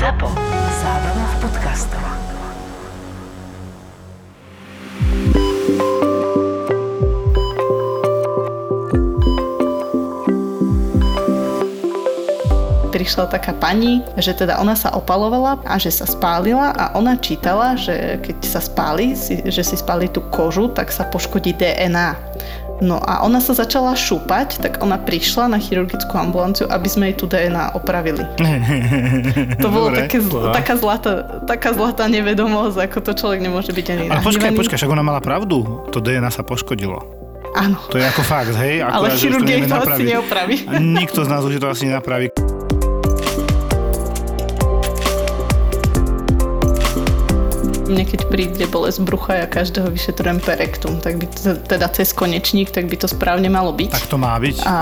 ZAPO. Zábrná v podcastov. prišla taká pani, že teda ona sa opalovala a že sa spálila a ona čítala, že keď sa spáli, že si spáli tú kožu, tak sa poškodí DNA. No a ona sa začala šúpať, tak ona prišla na chirurgickú ambulanciu, aby sme jej tú DNA opravili. to bolo také, taká, zlatá, taká zlatá nevedomosť, ako to človek nemôže byť ani Ale počkaj, počkaj, však ona mala pravdu. To DNA sa poškodilo. Áno. To je ako fakt, hej? Akurát, Ale chirurgia to, to asi neopraví. Nikto z nás už to asi nenapraví. Mne keď príde bolesť brucha, ja každého vyšetrujem perektum, tak by to, teda cez konečník, tak by to správne malo byť. Tak to má byť. A,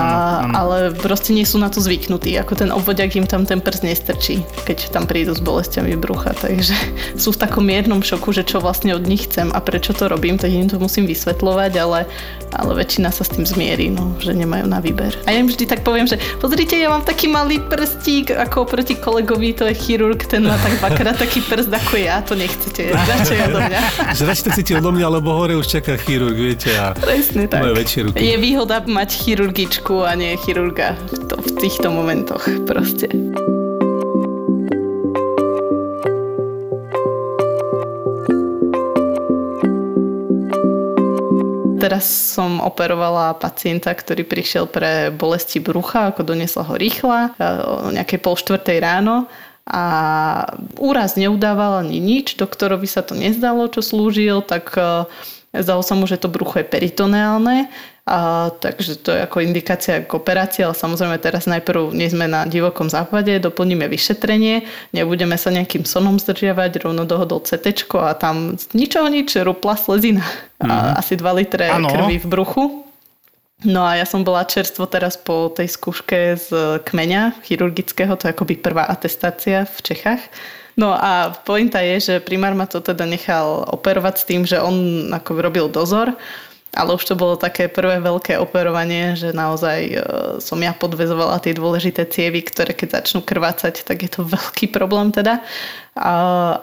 ano. Ale proste nie sú na to zvyknutí, ako ten obvodiak im tam ten prst nestrčí, keď tam prídu s bolestiami brucha, takže sú v takom miernom šoku, že čo vlastne od nich chcem a prečo to robím, tak im to musím vysvetľovať, ale, ale väčšina sa s tým zmierí, no, že nemajú na výber. A ja im vždy tak poviem, že pozrite, ja mám taký malý prstík, ako proti kolegovi, to je chirurg, ten má tak dvakrát taký prst ako ja, to nechcete radšej odo mňa. Že radšej to chcete odo mňa, lebo hore už čaká chirurg, viete. A Presne tak. Moje väčšie ruky. Je výhoda mať chirurgičku a nie chirurga to, v týchto momentoch proste. Teraz som operovala pacienta, ktorý prišiel pre bolesti brucha, ako donesla ho rýchla, o nejakej pol štvrtej ráno a úraz neudával ani nič, doktorovi sa to nezdalo, čo slúžil, tak e, zdalo sa mu, že to brucho je peritoneálne, a, takže to je ako indikácia k operácii, ale samozrejme teraz najprv nie sme na divokom západe, doplníme vyšetrenie, nebudeme sa nejakým sonom zdržiavať, rovno dohodol CT a tam z ničoho nič, rupla slezina. Mm. A, mhm. asi 2 litre ano. krvi v bruchu. No a ja som bola čerstvo teraz po tej skúške z kmeňa chirurgického, to je akoby prvá atestácia v Čechách. No a pointa je, že primár ma to teda nechal operovať s tým, že on ako robil dozor, ale už to bolo také prvé veľké operovanie, že naozaj e, som ja podvezovala tie dôležité cievy, ktoré keď začnú krvácať, tak je to veľký problém teda. A,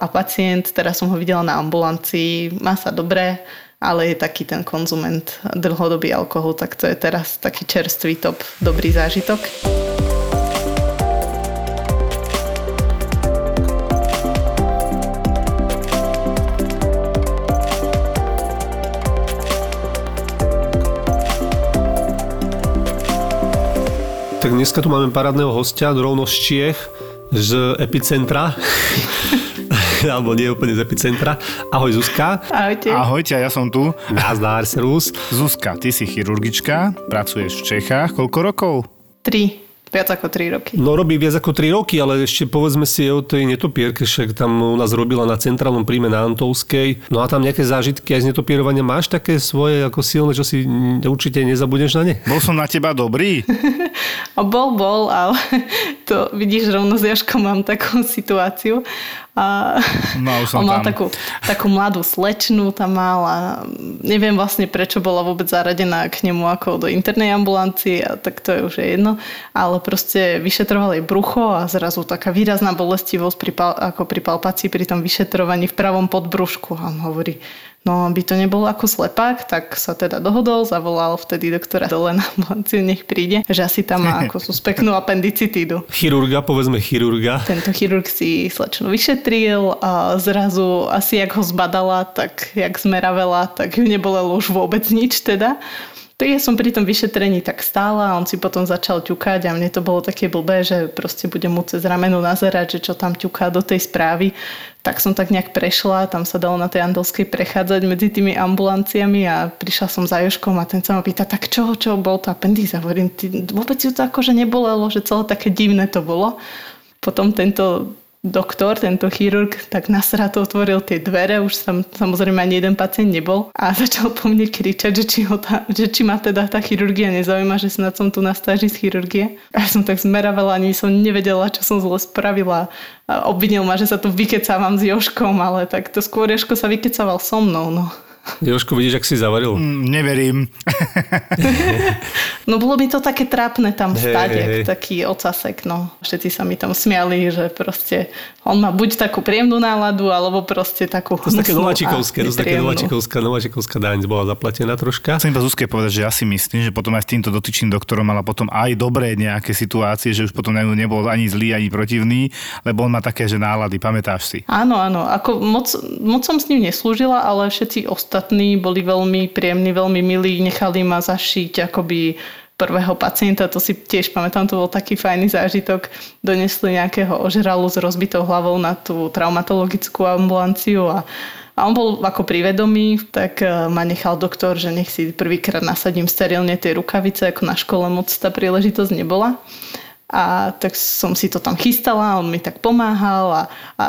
a pacient, teraz som ho videla na ambulancii, má sa dobre, ale je taký ten konzument dlhodobý alkohol, tak to je teraz taký čerstvý top, dobrý zážitok. Tak dneska tu máme parádneho hostia, rovno z Čiech, z Epicentra. alebo nie úplne z epicentra. Ahoj Zuzka. Ahojte. Ahojte, ja som tu. Nazdár, servus. Zuzka, ty si chirurgička, pracuješ v Čechách. Koľko rokov? Tri. Viac ako 3 roky. No robí viac ako 3 roky, ale ešte povedzme si o tej netopierke, však tam u nás robila na centrálnom príjme na Antolskej. No a tam nejaké zážitky aj z netopierovania máš také svoje ako silné, čo si určite nezabudneš na ne? Bol som na teba dobrý? bol, bol, ale to vidíš, rovno s Jaškom mám takú situáciu. A no, on mal takú, takú mladú slečnu tam mal a neviem vlastne prečo bola vôbec zaradená k nemu ako do internej ambulancie a tak to je už jedno. Ale proste vyšetroval jej brucho a zrazu taká výrazná bolestivosť pri, ako pri palpácii pri tom vyšetrovaní v pravom podbrušku. A on hovorí, No, aby to nebol ako slepák, tak sa teda dohodol, zavolal vtedy doktora dole na ambulanciu, nech príde, že asi tam má ako suspektnú appendicitídu. Chirurga, povedzme chirurga. Tento chirurg si slečnu vyšetril a zrazu asi jak ho zbadala, tak jak zmeravela, tak ju nebolelo už vôbec nič teda. Tak ja som pri tom vyšetrení tak stála a on si potom začal ťukať a mne to bolo také blbé, že proste budem mu cez ramenu nazerať, že čo tam ťuká do tej správy. Tak som tak nejak prešla, tam sa dalo na tej Andolskej prechádzať medzi tými ambulanciami a prišla som za Joškom a ten sa ma pýta, tak čo, čo, bol to appendix? A hovorím, vôbec ju to akože nebolelo, že celé také divné to bolo. Potom tento doktor, tento chirurg, tak nasrato otvoril tie dvere, už tam samozrejme ani jeden pacient nebol a začal po mne kričať, že či, ho tá, že či ma teda tá chirurgia nezaujíma, že snad som tu na stáži z chirurgie. A som tak zmeravala, ani som nevedela, čo som zle spravila. A obvinil ma, že sa tu vykecávam s Joškom, ale tak to skôr Joško sa vykecával so mnou. No. Jožko, vidíš, ak si zavaril? Mm, neverím. No bolo by to také trápne tam stať, jak hej. taký ocasek, no. Všetci sa mi tam smiali, že proste on má buď takú príjemnú náladu, alebo proste takú To sú také nováčikovské, to sú také nováčikovská, nováčikovská daň bola zaplatená troška. Chcem iba Zuzke povedať, že ja si myslím, že potom aj s týmto dotyčným doktorom mala potom aj dobré nejaké situácie, že už potom na ňu nebol ani zlý, ani protivný, lebo on má také, že nálady, pamätáš si? Áno, áno. Ako moc, moc som s ním neslúžila, ale všetci ostatní boli veľmi príjemní, veľmi milí, nechali ma zašiť akoby prvého pacienta, to si tiež pamätám, to bol taký fajný zážitok. Donesli nejakého ožralu s rozbitou hlavou na tú traumatologickú ambulanciu a a on bol ako privedomý, tak eh, ma nechal doktor, že nech si prvýkrát nasadím sterilne tie rukavice, ako na škole moc tá príležitosť nebola. A tak som si to tam chystala, on mi tak pomáhal a, a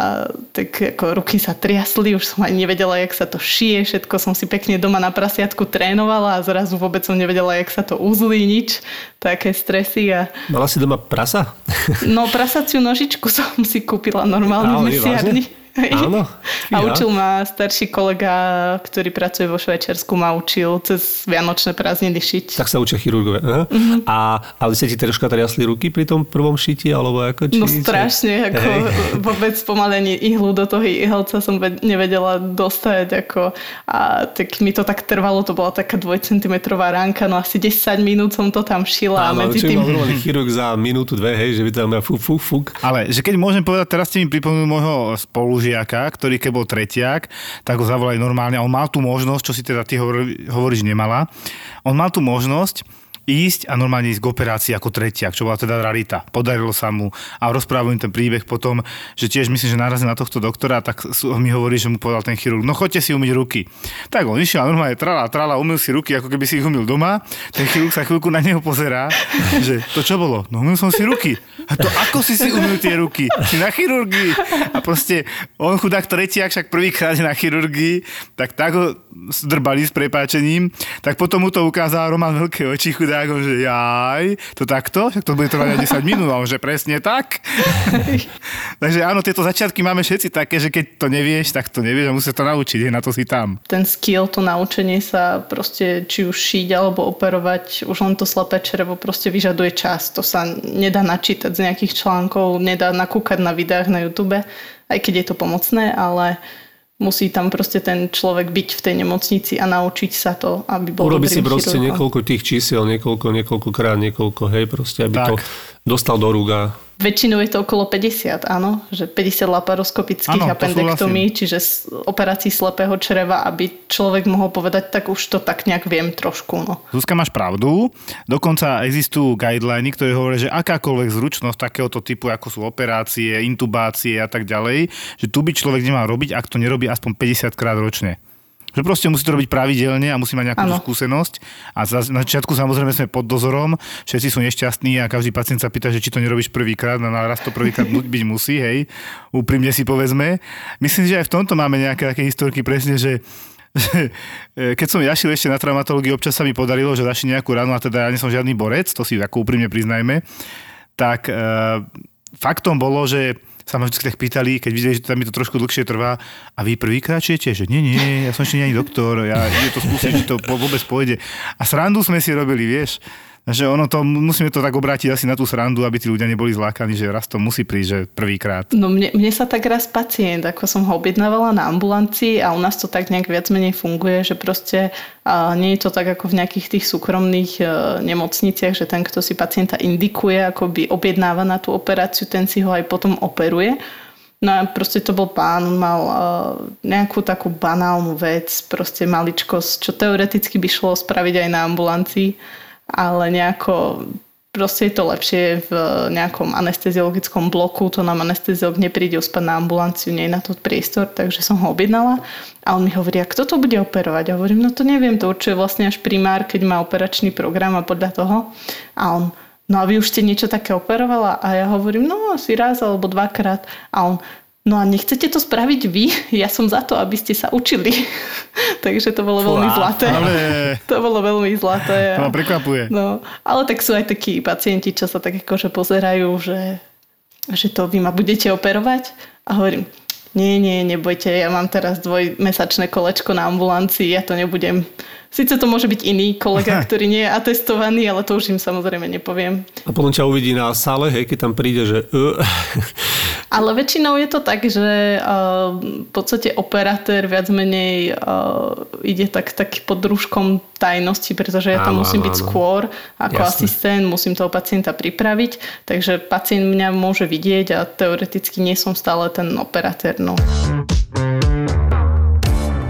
tak ako ruky sa triasli, už som ani nevedela, jak sa to šije, všetko som si pekne doma na prasiatku trénovala a zrazu vôbec som nevedela, jak sa to uzlí, nič, také stresy a Mala si doma prasa? no prasaciu nožičku som si kúpila normálne v mesiarni. Áno. A učil ma starší kolega, ktorý pracuje vo Švajčiarsku, ma učil cez Vianočné prázdniny šiť. Tak sa učia chirurgovia. Mhm. A, ale ste ti troška triasli ruky pri tom prvom šiti, alebo ako? Či, No strašne, ako Hej. vôbec pomaly ani ihlu do toho ihelca som ve- nevedela dostať, ako a tak mi to tak trvalo, to bola taká 2 cm ránka, no asi 10 minút som to tam šila a Áno, medzi čo tým... chirurg za minútu, dve, hej, že by tam fuk, fuk, fuk. Ale že keď môžem povedať, teraz ste mi pripomenuli môjho spolužiaka, ktorý keď bol tretiak, tak ho zavolali normálne. On mal tú možnosť, čo si teda ty hovor, hovoríš nemala, on mal tú možnosť ísť a normálne ísť k operácii ako tretiak, čo bola teda rarita. Podarilo sa mu a rozprávam im ten príbeh potom, že tiež myslím, že narazil na tohto doktora, tak mi hovorí, že mu povedal ten chirurg, no choďte si umyť ruky. Tak on išiel a normálne trala, trala, umyl si ruky, ako keby si ich umyl doma. Ten chirurg sa chvíľku na neho pozerá, že to čo bolo? No umyl som si ruky. A to ako si si umyl tie ruky? Si na chirurgii. A proste on chudák tretiak, však prvýkrát na chirurgii, tak tak ho zdrbali s prepáčením, tak potom mu to ukázal Roman veľké oči chudák, on, že jaj, to takto? Však to bude trvať aj 10 minút, a on, že presne tak. Takže áno, tieto začiatky máme všetci také, že keď to nevieš, tak to nevieš a musíš to naučiť, hej, na to si tam. ten skill, to naučenie sa proste či už šiť alebo operovať, už len to slepé črevo proste vyžaduje čas. To sa nedá načítať z nejakých článkov, nedá nakúkať na videách na YouTube, aj keď je to pomocné, ale musí tam proste ten človek byť v tej nemocnici a naučiť sa to, aby bol Urobi si proste chirurgom. niekoľko tých čísiel, niekoľko, niekoľkokrát, niekoľko, hej, proste, aby Tak. to dostal do rúk a Väčšinou je to okolo 50, áno, že 50 laparoskopických appendektomí, čiže operácií slepého čreva, aby človek mohol povedať, tak už to tak nejak viem trošku. No. Zuzka, máš pravdu. Dokonca existujú guideliny, ktoré hovoria, že akákoľvek zručnosť takéhoto typu, ako sú operácie, intubácie a tak ďalej, že tu by človek nemal robiť, ak to nerobí aspoň 50 krát ročne. Že proste musí to robiť pravidelne a musí mať nejakú skúsenosť. A za, na začiatku samozrejme sme pod dozorom, všetci sú nešťastní a každý pacient sa pýta, že či to nerobíš prvýkrát, no raz to prvýkrát byť musí, hej. Úprimne si povedzme. Myslím, že aj v tomto máme nejaké také historky presne, že e, keď som ja šiel ešte na traumatológii, občas sa mi podarilo, že zašli nejakú ranu a teda ja nie som žiadny borec, to si ako úprimne priznajme, tak e, faktom bolo, že sa ma vždy tak pýtali, keď videli, že tam mi to trošku dlhšie trvá, a vy prvýkrát čijete? Že nie, nie, ja som ešte nie ani doktor, ja idem to skúsiť, či to vôbec pôjde. A srandu sme si robili, vieš. Takže ono to, musíme to tak obrátiť asi na tú srandu, aby tí ľudia neboli zlákaní, že raz to musí prísť, že prvýkrát. No mne, mne sa tak raz pacient, ako som ho objednávala na ambulancii a u nás to tak nejak viac menej funguje, že proste a nie je to tak ako v nejakých tých súkromných e, nemocniciach, že ten, kto si pacienta indikuje, ako by objednáva na tú operáciu, ten si ho aj potom operuje. No a proste to bol pán, mal uh, nejakú takú banálnu vec, proste maličkosť, čo teoreticky by šlo spraviť aj na ambulancii, ale nejako proste je to lepšie v nejakom anesteziologickom bloku, to nám anesteziolog nepríde uspať na ambulanciu, nie je na to priestor, takže som ho objednala a on mi hovorí, a kto to bude operovať? A hovorím, no to neviem, to určuje vlastne až primár, keď má operačný program a podľa toho. A on, no a vy už ste niečo také operovala? A ja hovorím, no asi raz alebo dvakrát. A on, no a nechcete to spraviť vy? Ja som za to, aby ste sa učili. Takže to bolo veľmi Fú, zlaté. Ale To bolo veľmi zlaté. to ma prekvapuje. No, ale tak sú aj takí pacienti, čo sa tak akože pozerajú, že, že to vy ma budete operovať. A hovorím, nie, nie, nebojte, ja mám teraz dvojmesačné kolečko na ambulancii, ja to nebudem. Sice to môže byť iný kolega, ktorý nie je atestovaný, ale to už im samozrejme nepoviem. A potom ťa uvidí na sále, hej, keď tam príde, že... Ale väčšinou je to tak, že uh, v podstate operatér viac menej uh, ide tak, tak pod družkom tajnosti, pretože ja tam Áno, musím áno, byť áno. skôr ako Jasné. asistent, musím toho pacienta pripraviť, takže pacient mňa môže vidieť a teoreticky nie som stále ten operatér. No.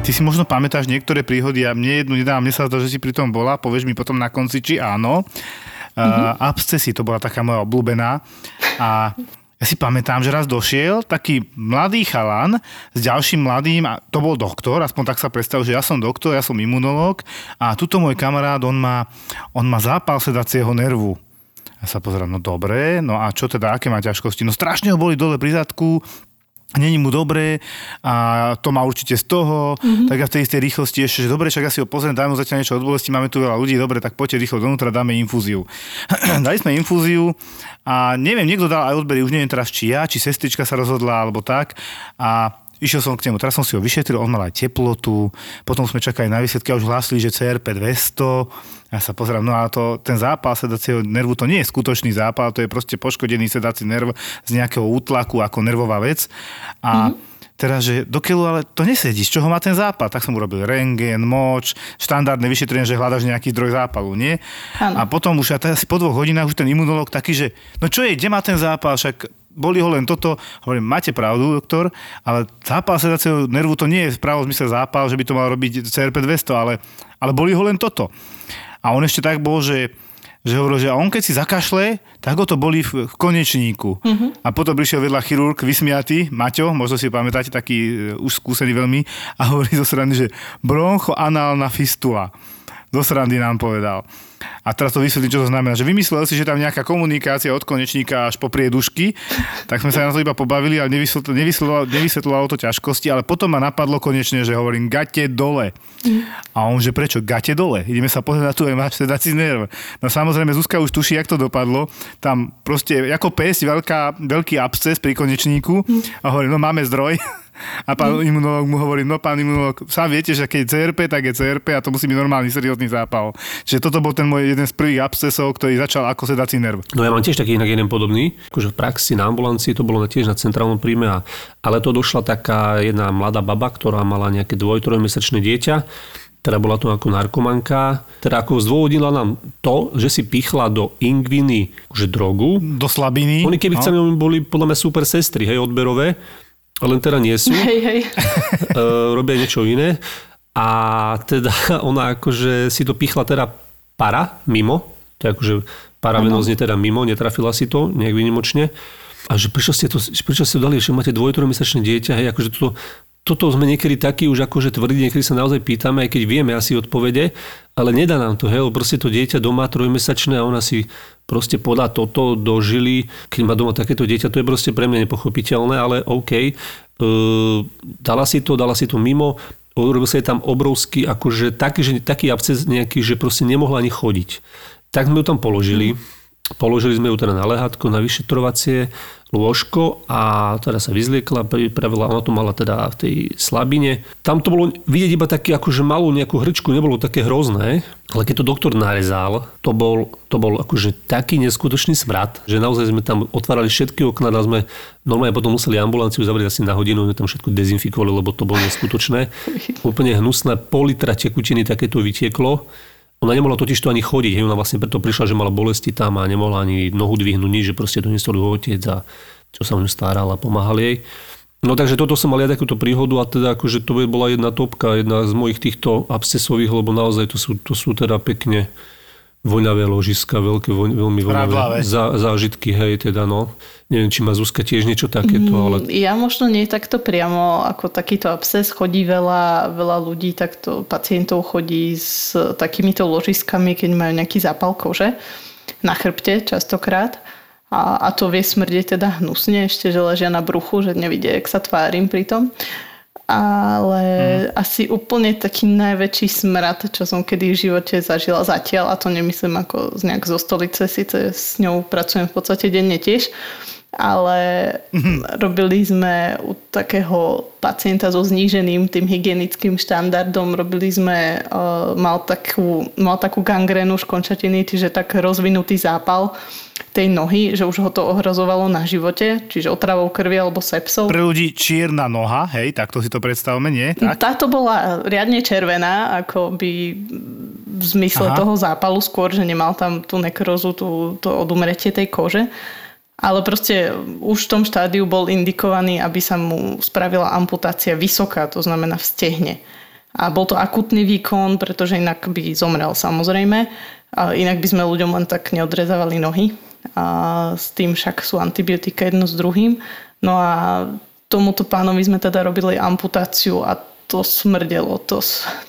Ty si možno pamätáš niektoré príhody a mne jednu nedám, mne sa zdá, že si pri tom bola, povieš mi potom na konci, či áno. Mm-hmm. Uh, abscesy, to bola taká moja obľúbená. A ja si pamätám, že raz došiel taký mladý chalan s ďalším mladým, a to bol doktor, aspoň tak sa predstav, že ja som doktor, ja som imunológ a tuto môj kamarát, on má, on má zápal sedacieho nervu. Ja sa pozerám, no dobre, no a čo teda, aké má ťažkosti? No strašne ho boli dole pri zadku, není mu dobre a to má určite z toho, mm-hmm. tak ja v tej istej rýchlosti ešte, že dobre, však ja si ho pozriem, dajme zatiaľ niečo od bolesti, máme tu veľa ľudí, dobre, tak poďte rýchlo donútra, dáme infúziu. Dali sme infúziu a neviem, niekto dal aj odbery, už neviem teraz, či ja, či sestrička sa rozhodla, alebo tak a Išiel som k nemu, teraz som si ho vyšetril, on mal aj teplotu, potom sme čakali na výsledky a už hlásili, že CRP 200. Ja sa pozerám, no a to, ten zápal sedacieho nervu, to nie je skutočný zápal, to je proste poškodený sedací nerv z nejakého útlaku ako nervová vec. A mm-hmm. teraz, že do ale to nesedí, z čoho má ten zápal? Tak som urobil rengen, moč, štandardné vyšetrenie, že hľadaš nejaký zdroj zápalu, nie? Áno. A potom už asi po dvoch hodinách už ten imunológ taký, že no čo je, kde má ten zápal, však boli ho len toto. Hovorím, máte pravdu, doktor, ale zápal sedacieho nervu to nie je v pravom zmysle zápal, že by to mal robiť CRP 200, ale, ale boli ho len toto. A on ešte tak bol, že že hovoril, že on keď si zakašle, tak ho to boli v konečníku. Mm-hmm. A potom prišiel vedľa chirurg vysmiatý, Maťo, možno si pamätáte, taký e, už skúsený veľmi, a hovorí zo strany, že bronchoanálna fistula. Do srandy nám povedal. A teraz to vysvetlím, čo to znamená. Že vymyslel si, že tam nejaká komunikácia od konečníka až po priedušky, tak sme sa na to iba pobavili, ale nevysvetlo, nevysvetľovalo to ťažkosti, ale potom ma napadlo konečne, že hovorím gate dole. A on, že prečo gate dole? Ideme sa pozrieť na tu, máš sedací nerv. No samozrejme, Zuzka už tuší, jak to dopadlo. Tam proste, ako pes, veľká, veľký absces pri konečníku a hovorím, no máme zdroj. A pán imunológ mu hovorí, no pán imunológ, sám viete, že keď je CRP, tak je CRP a to musí byť normálny seriózny zápal. Čiže toto bol ten môj jeden z prvých abscesov, ktorý začal ako sedací nerv. No ja mám tiež taký inak jeden podobný, akože v praxi na ambulancii to bolo tiež na centrálnom príjme, a, ale to došla taká jedna mladá baba, ktorá mala nejaké dvoj, trojmesačné dieťa, teda bola to ako narkomanka, teda ako zdôvodnila nám to, že si pichla do ingviny že drogu. Do slabiny. Oni keby chceli, oni boli podľa mňa super sestry, hej, odberové, len teda nie sú. Hej, hej. e, robia niečo iné. A teda ona akože si to pichla teda para, mimo, to je akože paravenozne teda mimo, netrafila si to nejak výnimočne. A že prečo ste to, prečo ste dali, že máte dvojtrojmesačné dieťa, hej, akože toto, toto sme niekedy takí už akože tvrdí, niekedy sa naozaj pýtame, aj keď vieme asi odpovede, ale nedá nám to, hej, proste to dieťa doma trojmesačné a ona si proste podá toto, dožili, keď má doma takéto dieťa, to je proste pre mňa nepochopiteľné, ale OK. E, dala si to, dala si to mimo, urobil sa jej tam obrovský, akože taký, že, taký absces nejaký, že proste nemohla ani chodiť. Tak sme ju tam položili. Položili sme ju teda na lehátko, na vyšetrovacie lôžko a teda sa vyzliekla, pripravila, ona to mala teda v tej slabine. Tam to bolo vidieť iba také akože malú nejakú hrčku, nebolo také hrozné, ale keď to doktor narezal, to bol, to bol akože taký neskutočný smrad, že naozaj sme tam otvárali všetky okná, a sme normálne potom museli ambulanciu zavrieť asi na hodinu, sme tam všetko dezinfikovali, lebo to bolo neskutočné. Úplne hnusné, pol litra tekutiny takéto vytieklo. Ona nemohla totiž to ani chodiť, hej, ona vlastne preto prišla, že mala bolesti tam a nemohla ani nohu dvihnúť nič, že proste doniesol ju otec a čo sa o ňu staral a pomáhal jej. No takže toto som mal ja takúto príhodu a teda akože to bola jedna topka, jedna z mojich týchto abscesových, lebo naozaj to sú, to sú teda pekne voňavé ložiska, veľké, voň, veľmi voňavé zá, zážitky, hej, teda no. Neviem, či má Zuzka tiež niečo takéto, ale Ja možno nie takto priamo, ako takýto absces chodí veľa, veľa ľudí, takto pacientov chodí s takýmito ložiskami, keď majú nejaký zápal kože na chrbte častokrát. A, a to vie smrdeť teda hnusne, ešte že ležia na bruchu, že nevidia, jak sa tvárim pri tom. Ale mm. asi úplne taký najväčší smrad, čo som kedy v živote zažila zatiaľ, a to nemyslím ako z nejak zo stolice, síce s ňou pracujem v podstate denne tiež, ale robili sme u takého pacienta so zníženým tým hygienickým štandardom, robili sme, uh, mal, takú, mal takú gangrénu škončatiny, čiže tak rozvinutý zápal tej nohy, že už ho to ohrozovalo na živote, čiže otravou krvi alebo sepsou. Pre ľudí čierna noha, hej, takto si to predstavme, nie? Tak? Táto bola riadne červená, ako by v zmysle Aha. toho zápalu skôr, že nemal tam tú nekrozu, tú, to odumretie tej kože. Ale proste už v tom štádiu bol indikovaný, aby sa mu spravila amputácia vysoká, to znamená v stehne. A bol to akutný výkon, pretože inak by zomrel samozrejme. A inak by sme ľuďom len tak neodrezávali nohy. A s tým však sú antibiotika jedno s druhým. No a tomuto pánovi sme teda robili amputáciu a to smrdelo, to,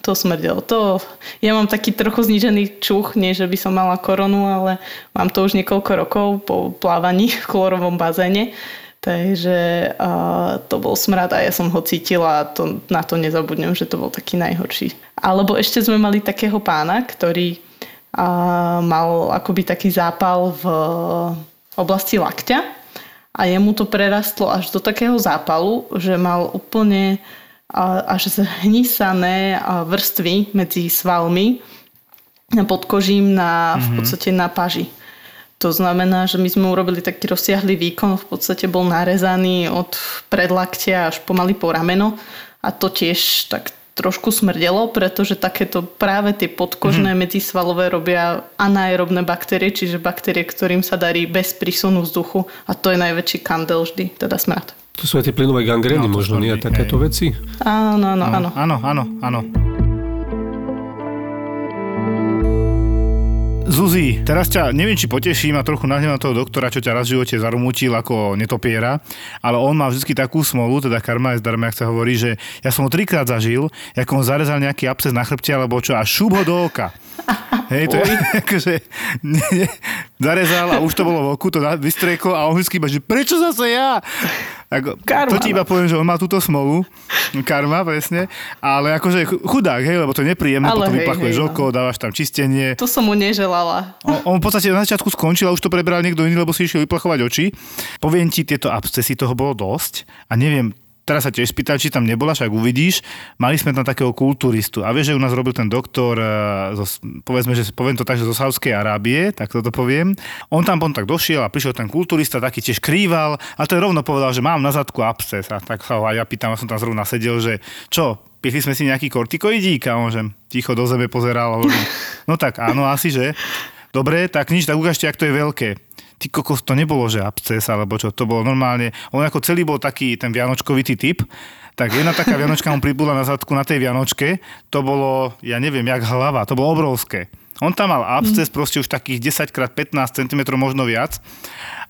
to smrdelo. To, ja mám taký trochu znižený čuch, nie že by som mala koronu, ale mám to už niekoľko rokov po plávaní v chlorovom bazéne. Takže uh, to bol smrad a ja som ho cítila a to, na to nezabudnem, že to bol taký najhorší. Alebo ešte sme mali takého pána, ktorý uh, mal akoby taký zápal v oblasti lakťa a jemu to prerastlo až do takého zápalu, že mal úplne až zhnisané vrstvy medzi svalmi podkožím na, v podstate na paži. To znamená, že my sme urobili taký rozsiahly výkon, v podstate bol narezaný od predlaktia až pomaly po rameno a to tiež tak trošku smrdelo, pretože takéto práve tie podkožné mm-hmm. medzisvalové robia anaerobné baktérie, čiže baktérie, ktorým sa darí bez prísunu vzduchu a to je najväčší kandel vždy, teda smrad. To sú aj tie plynové gangrény, No, možno nie, takéto hej. veci. Áno, áno, áno. Áno, áno, áno. Zuzi, teraz ťa neviem, či poteším a trochu nahnevám toho doktora, čo ťa raz v živote zarmútil ako netopiera, ale on má vždy takú smolu, teda karma je zdarma, ak sa hovorí, že ja som ho trikrát zažil, ako on zarezal nejaký absces na chrbte alebo čo a šup ho do oka. Hej, to je akože, nie, zarezal a už to bolo v oku, to vystrieklo a on vždy iba, že prečo zase ja? Ako, Karma, to ti iba no. poviem, že on má túto smolu, karma, presne, ale akože chu- chudák, hej, lebo to je nepríjemné, Ale potom hej, vyplachuješ hej, no. oko, dávaš tam čistenie. To som mu neželala. On, on v podstate na začiatku skončil a už to prebral niekto iný, lebo si išiel vyplachovať oči. Poviem ti, tieto abscesy toho bolo dosť a neviem, teraz sa tiež spýtal, či tam nebola, však uvidíš. Mali sme tam takého kulturistu a vieš, že u nás robil ten doktor, eh, zo, povedzme, že poviem to tak, že zo Saudskej Arábie, tak toto poviem. On tam potom tak došiel a prišiel ten kulturista, taký tiež krýval a je rovno povedal, že mám na zadku absces a tak sa ho aj ja pýtam, ja som tam zrovna sedel, že čo, pichli sme si nejaký kortikoidík a on ticho do zeme pozeral no tak áno, asi že. Dobre, tak nič, tak ukážte, ak to je veľké. Ty kokos, to nebolo, že absces, alebo čo, to bolo normálne, on ako celý bol taký ten vianočkovitý typ, tak jedna taká vianočka mu pribudla na zadku na tej vianočke, to bolo, ja neviem, jak hlava, to bolo obrovské. On tam mal absces proste už takých 10x15 cm, možno viac.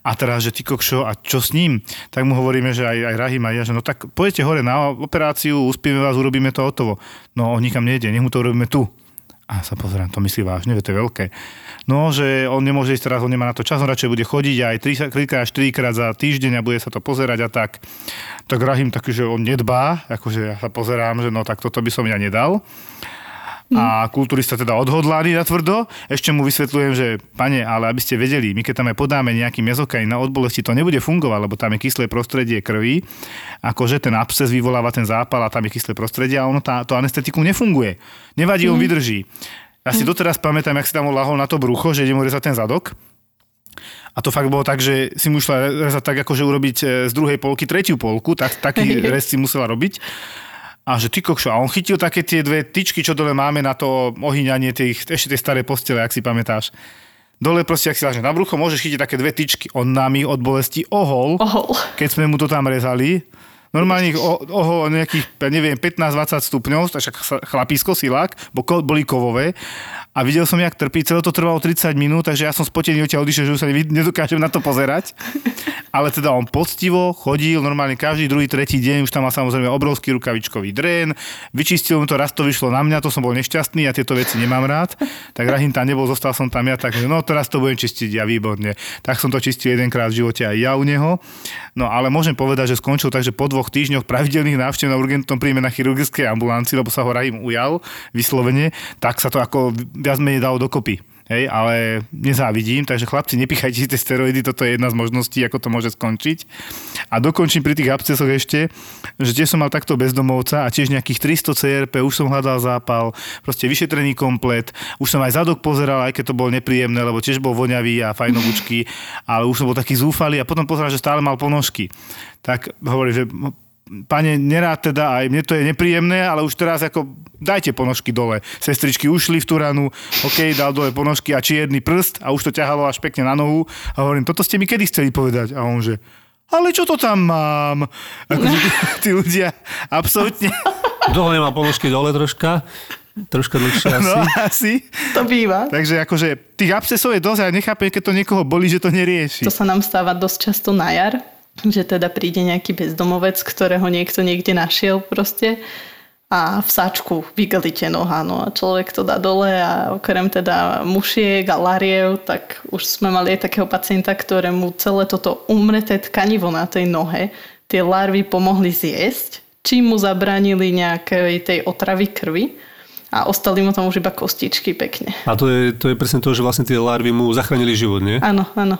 A teraz, že ty kokšo, a čo s ním? Tak mu hovoríme, že aj, aj Rahim a ja, že no tak pojďte hore na operáciu, uspíme vás, urobíme to hotovo. No on nikam nejde, nech mu to urobíme tu. A sa pozerám, to myslí vážne, to je veľké. No, že on nemôže ísť teraz, on nemá na to čas, on radšej bude chodiť aj 3 krát až 4 krát za týždeň a bude sa to pozerať a tak. Tak Rahim taký, že on nedbá, akože ja sa pozerám, že no tak toto by som ja nedal. A kulturista teda odhodlaný na tvrdo. Ešte mu vysvetľujem, že pane, ale aby ste vedeli, my keď tam aj podáme nejaký mezokain na odbolesti, to nebude fungovať, lebo tam je kyslé prostredie krvi. Akože ten absces vyvoláva ten zápal a tam je kyslé prostredie a ono tá, to anestetikum nefunguje. Nevadí, on vydrží. Ja si doteraz pamätám, jak si tam lahol na to brucho, že ide mu rezať ten zadok. A to fakt bolo tak, že si mu išla rezať tak, akože urobiť e, z druhej polky tretiu polku, tak, taký rez si musela robiť. A že ty kokšo, a on chytil také tie dve tyčky, čo dole máme na to ohýňanie tých, ešte tej starej postele, ak si pamätáš. Dole proste, ak si dáš na brucho, môžeš chytiť také dve tyčky. On nám ich od bolesti ohol, Ohol. keď sme mu to tam rezali. Normálne ich o- ohol nejakých, ja neviem, 15-20 stupňov, však chlapísko, silák, bo boli kovové. A videl som, jak trpí, celé to trvalo 30 minút, takže ja som spotený odtiaľ odišiel, že už sa nedokážem na to pozerať. Ale teda on poctivo chodil, normálne každý druhý, tretí deň, už tam mal samozrejme obrovský rukavičkový drén, vyčistil mu to, raz to vyšlo na mňa, to som bol nešťastný, ja tieto veci nemám rád. Tak Rahim tam nebol, zostal som tam ja, tak no teraz to budem čistiť ja výborne. Tak som to čistil jedenkrát v živote aj ja u neho. No ale môžem povedať, že skončil tak, že po dvoch týždňoch pravidelných návštev na urgentnom príjme na chirurgickej ambulancii, lebo sa ho Rahim ujal vyslovene, tak sa to ako viac menej dalo dokopy. hej, ale nezávidím, takže chlapci, nepichajte si tie steroidy, toto je jedna z možností, ako to môže skončiť. A dokončím pri tých abscesoch ešte, že tiež som mal takto bezdomovca a tiež nejakých 300 CRP, už som hľadal zápal, proste vyšetrený komplet, už som aj zadok pozeral, aj keď to bolo nepríjemné, lebo tiež bol voňavý a fajnobučky, ale už som bol taký zúfalý a potom pozeral, že stále mal ponožky. Tak hovorí, že pane, nerád teda, aj mne to je nepríjemné, ale už teraz ako dajte ponožky dole. Sestričky ušli v tú ranu, OK, dal dole ponožky a čierne prst a už to ťahalo až pekne na nohu a hovorím, toto ste mi kedy chceli povedať? A on že, ale čo to tam mám? Akože tí, tí ľudia absolútne... Dlho nemá ponožky dole troška. Troška dlhšie asi. No asi. To býva. Takže akože tých abscesov je dosť a nechápem, keď to niekoho bolí, že to nerieši. To sa nám stáva dosť často na jar, že teda príde nejaký bezdomovec, ktorého niekto niekde našiel proste a v sačku vygalíte noha, no a človek to dá dole a okrem teda mušiek a lariev, tak už sme mali aj takého pacienta, ktorému celé toto umreté tkanivo na tej nohe, tie larvy pomohli zjesť, čím mu zabránili nejakej tej otravy krvi a ostali mu tam už iba kostičky pekne. A to je, to je presne to, že vlastne tie larvy mu zachránili život, nie? Áno, áno.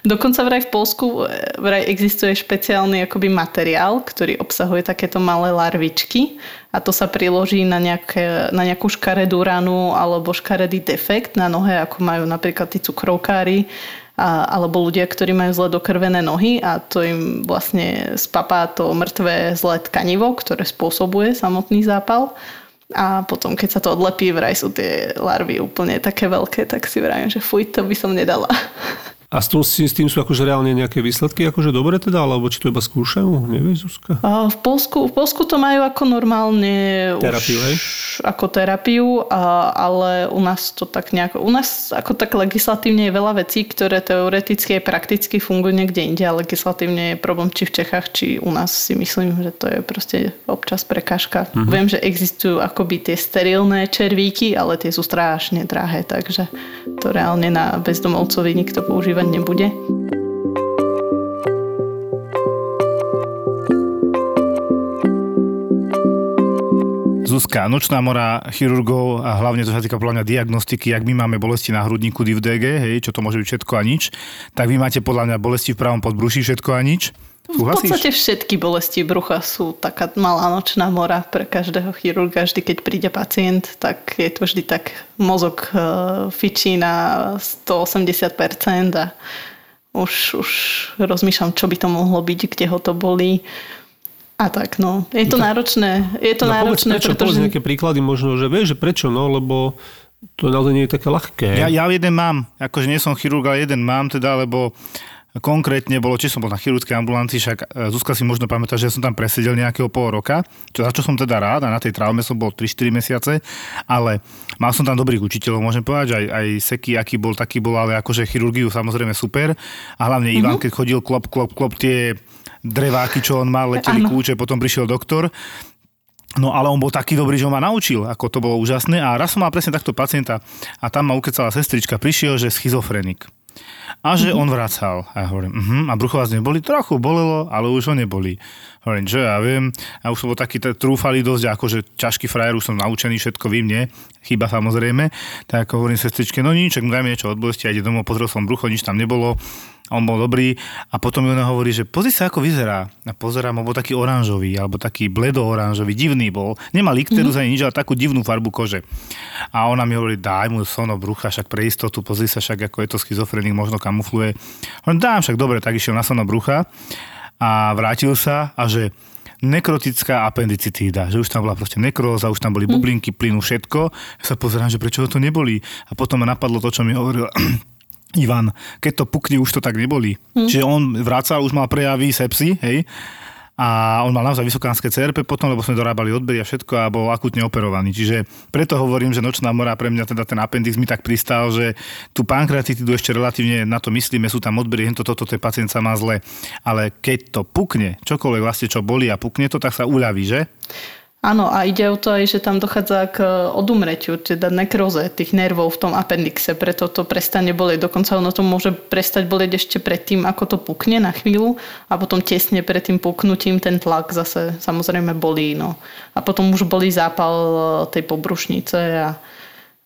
Dokonca vraj v Polsku e, vraj existuje špeciálny akoby materiál, ktorý obsahuje takéto malé larvičky a to sa priloží na, nejaké, na nejakú škaredú ranu alebo škaredý defekt na nohe, ako majú napríklad tí cukrovkári a, alebo ľudia, ktorí majú zle dokrvené nohy a to im vlastne spapá to mŕtvé zlé tkanivo, ktoré spôsobuje samotný zápal a potom, keď sa to odlepí, vraj sú tie larvy úplne také veľké, tak si vrajím, že fuj, to by som nedala. A s tým, s tým sú akože reálne nejaké výsledky, akože dobre teda, alebo či to iba skúšajú? Nevieš, Zuzka? V Polsku, v Polsku to majú ako normálne Terapiu, už, hej? ako terapiu, a, ale u nás to tak nejako, u nás ako tak legislatívne je veľa vecí, ktoré teoreticky a prakticky fungujú niekde inde a legislatívne je problém či v Čechách, či u nás si myslím, že to je proste občas prekážka. Mhm. Viem, že existujú akoby tie sterilné červíky, ale tie sú strašne drahé, takže to reálne na bezdomovcovi nikto používať nebude. Zuzka, nočná mora chirurgov a hlavne to sa týka podľa mňa diagnostiky, ak my máme bolesti na hrudníku DivDG, hej, čo to môže byť všetko a nič, tak vy máte podľa mňa bolesti v pravom podbruší všetko a nič. V podstate všetky bolesti brucha sú taká malá nočná mora pre každého chirurga. Vždy, keď príde pacient, tak je to vždy tak mozog e, fičí na 180% a už, už rozmýšľam, čo by to mohlo byť, kde ho to bolí. A tak, no. Je to náročné. Je to no, náročné, povedz prečo, pretože... povedz nejaké príklady možno, že vieš, že prečo, no, lebo to naozaj nie je také ľahké. Ja, ja jeden mám, akože nie som chirurg, ale jeden mám teda, lebo konkrétne bolo, či som bol na chirurgickej ambulancii, však e, Zuzka si možno pamätá, že som tam presedel nejakého pol roka, čo, za čo som teda rád a na tej traume som bol 3-4 mesiace, ale mal som tam dobrých učiteľov, môžem povedať, aj, aj Seky, aký bol, taký bol, ale akože chirurgiu samozrejme super a hlavne mm-hmm. Ivan, keď chodil klop, klop, klop, tie dreváky, čo on mal, leteli Áno. kľúče, potom prišiel doktor No ale on bol taký dobrý, že ho ma naučil, ako to bolo úžasné. A raz som mal presne takto pacienta a tam ma ukecala sestrička, prišiel, že schizofrenik. A že on vracal. A ja hovorím, uh-huh, a brucho vás neboli? Trochu bolelo, ale už ho neboli. Hovorím, že ja viem. A už som bol taký t- trúfalý dosť, akože ťažký frajer, už som naučený, všetko vím, nie? Chyba samozrejme. Tak hovorím sestričke, no nič, mu dajme niečo od bolesti, ide domov, pozrel som brucho, nič tam nebolo. On bol dobrý a potom mi ona hovorí, že pozri sa, ako vyzerá. A pozerám, on bol taký oranžový, alebo taký bledo-oranžový, divný bol. Nemal ikterus ani nič, ale takú divnú farbu kože. A ona mi hovorí, daj mu sono brucha, však pre istotu, pozri sa však, ako je to schizofrenik, možno kamufluje. Hovorím, dám však, dobre, tak išiel na sono brucha a vrátil sa a že nekrotická appendicitída, že už tam bola proste nekróza, už tam boli bublinky plynu, všetko. Ja sa pozerám, že prečo ho to neboli. A potom ma napadlo to, čo mi hovoril Ivan, keď to pukne, už to tak neboli. Hm. Čiže on vracal, už mal prejavy sepsy, hej, a on mal naozaj vysokánske CRP potom, lebo sme dorábali odbery a všetko a bol akutne operovaný. Čiže preto hovorím, že nočná mora pre mňa teda ten appendix mi tak pristal, že tú pankreatitidu ešte relatívne na to myslíme, sú tam odbery, hento toto, ten pacient sa má zle. Ale keď to pukne, čokoľvek vlastne čo boli a pukne to, tak sa uľaví, že? Áno, a ide o to aj, že tam dochádza k odumretiu, teda nekroze tých nervov v tom apendixe, preto to prestane bolieť. Dokonca ono to môže prestať bolieť ešte predtým, ako to pukne na chvíľu a potom tesne pred tým puknutím ten tlak zase samozrejme bolí. No. A potom už bolí zápal tej pobrušnice a,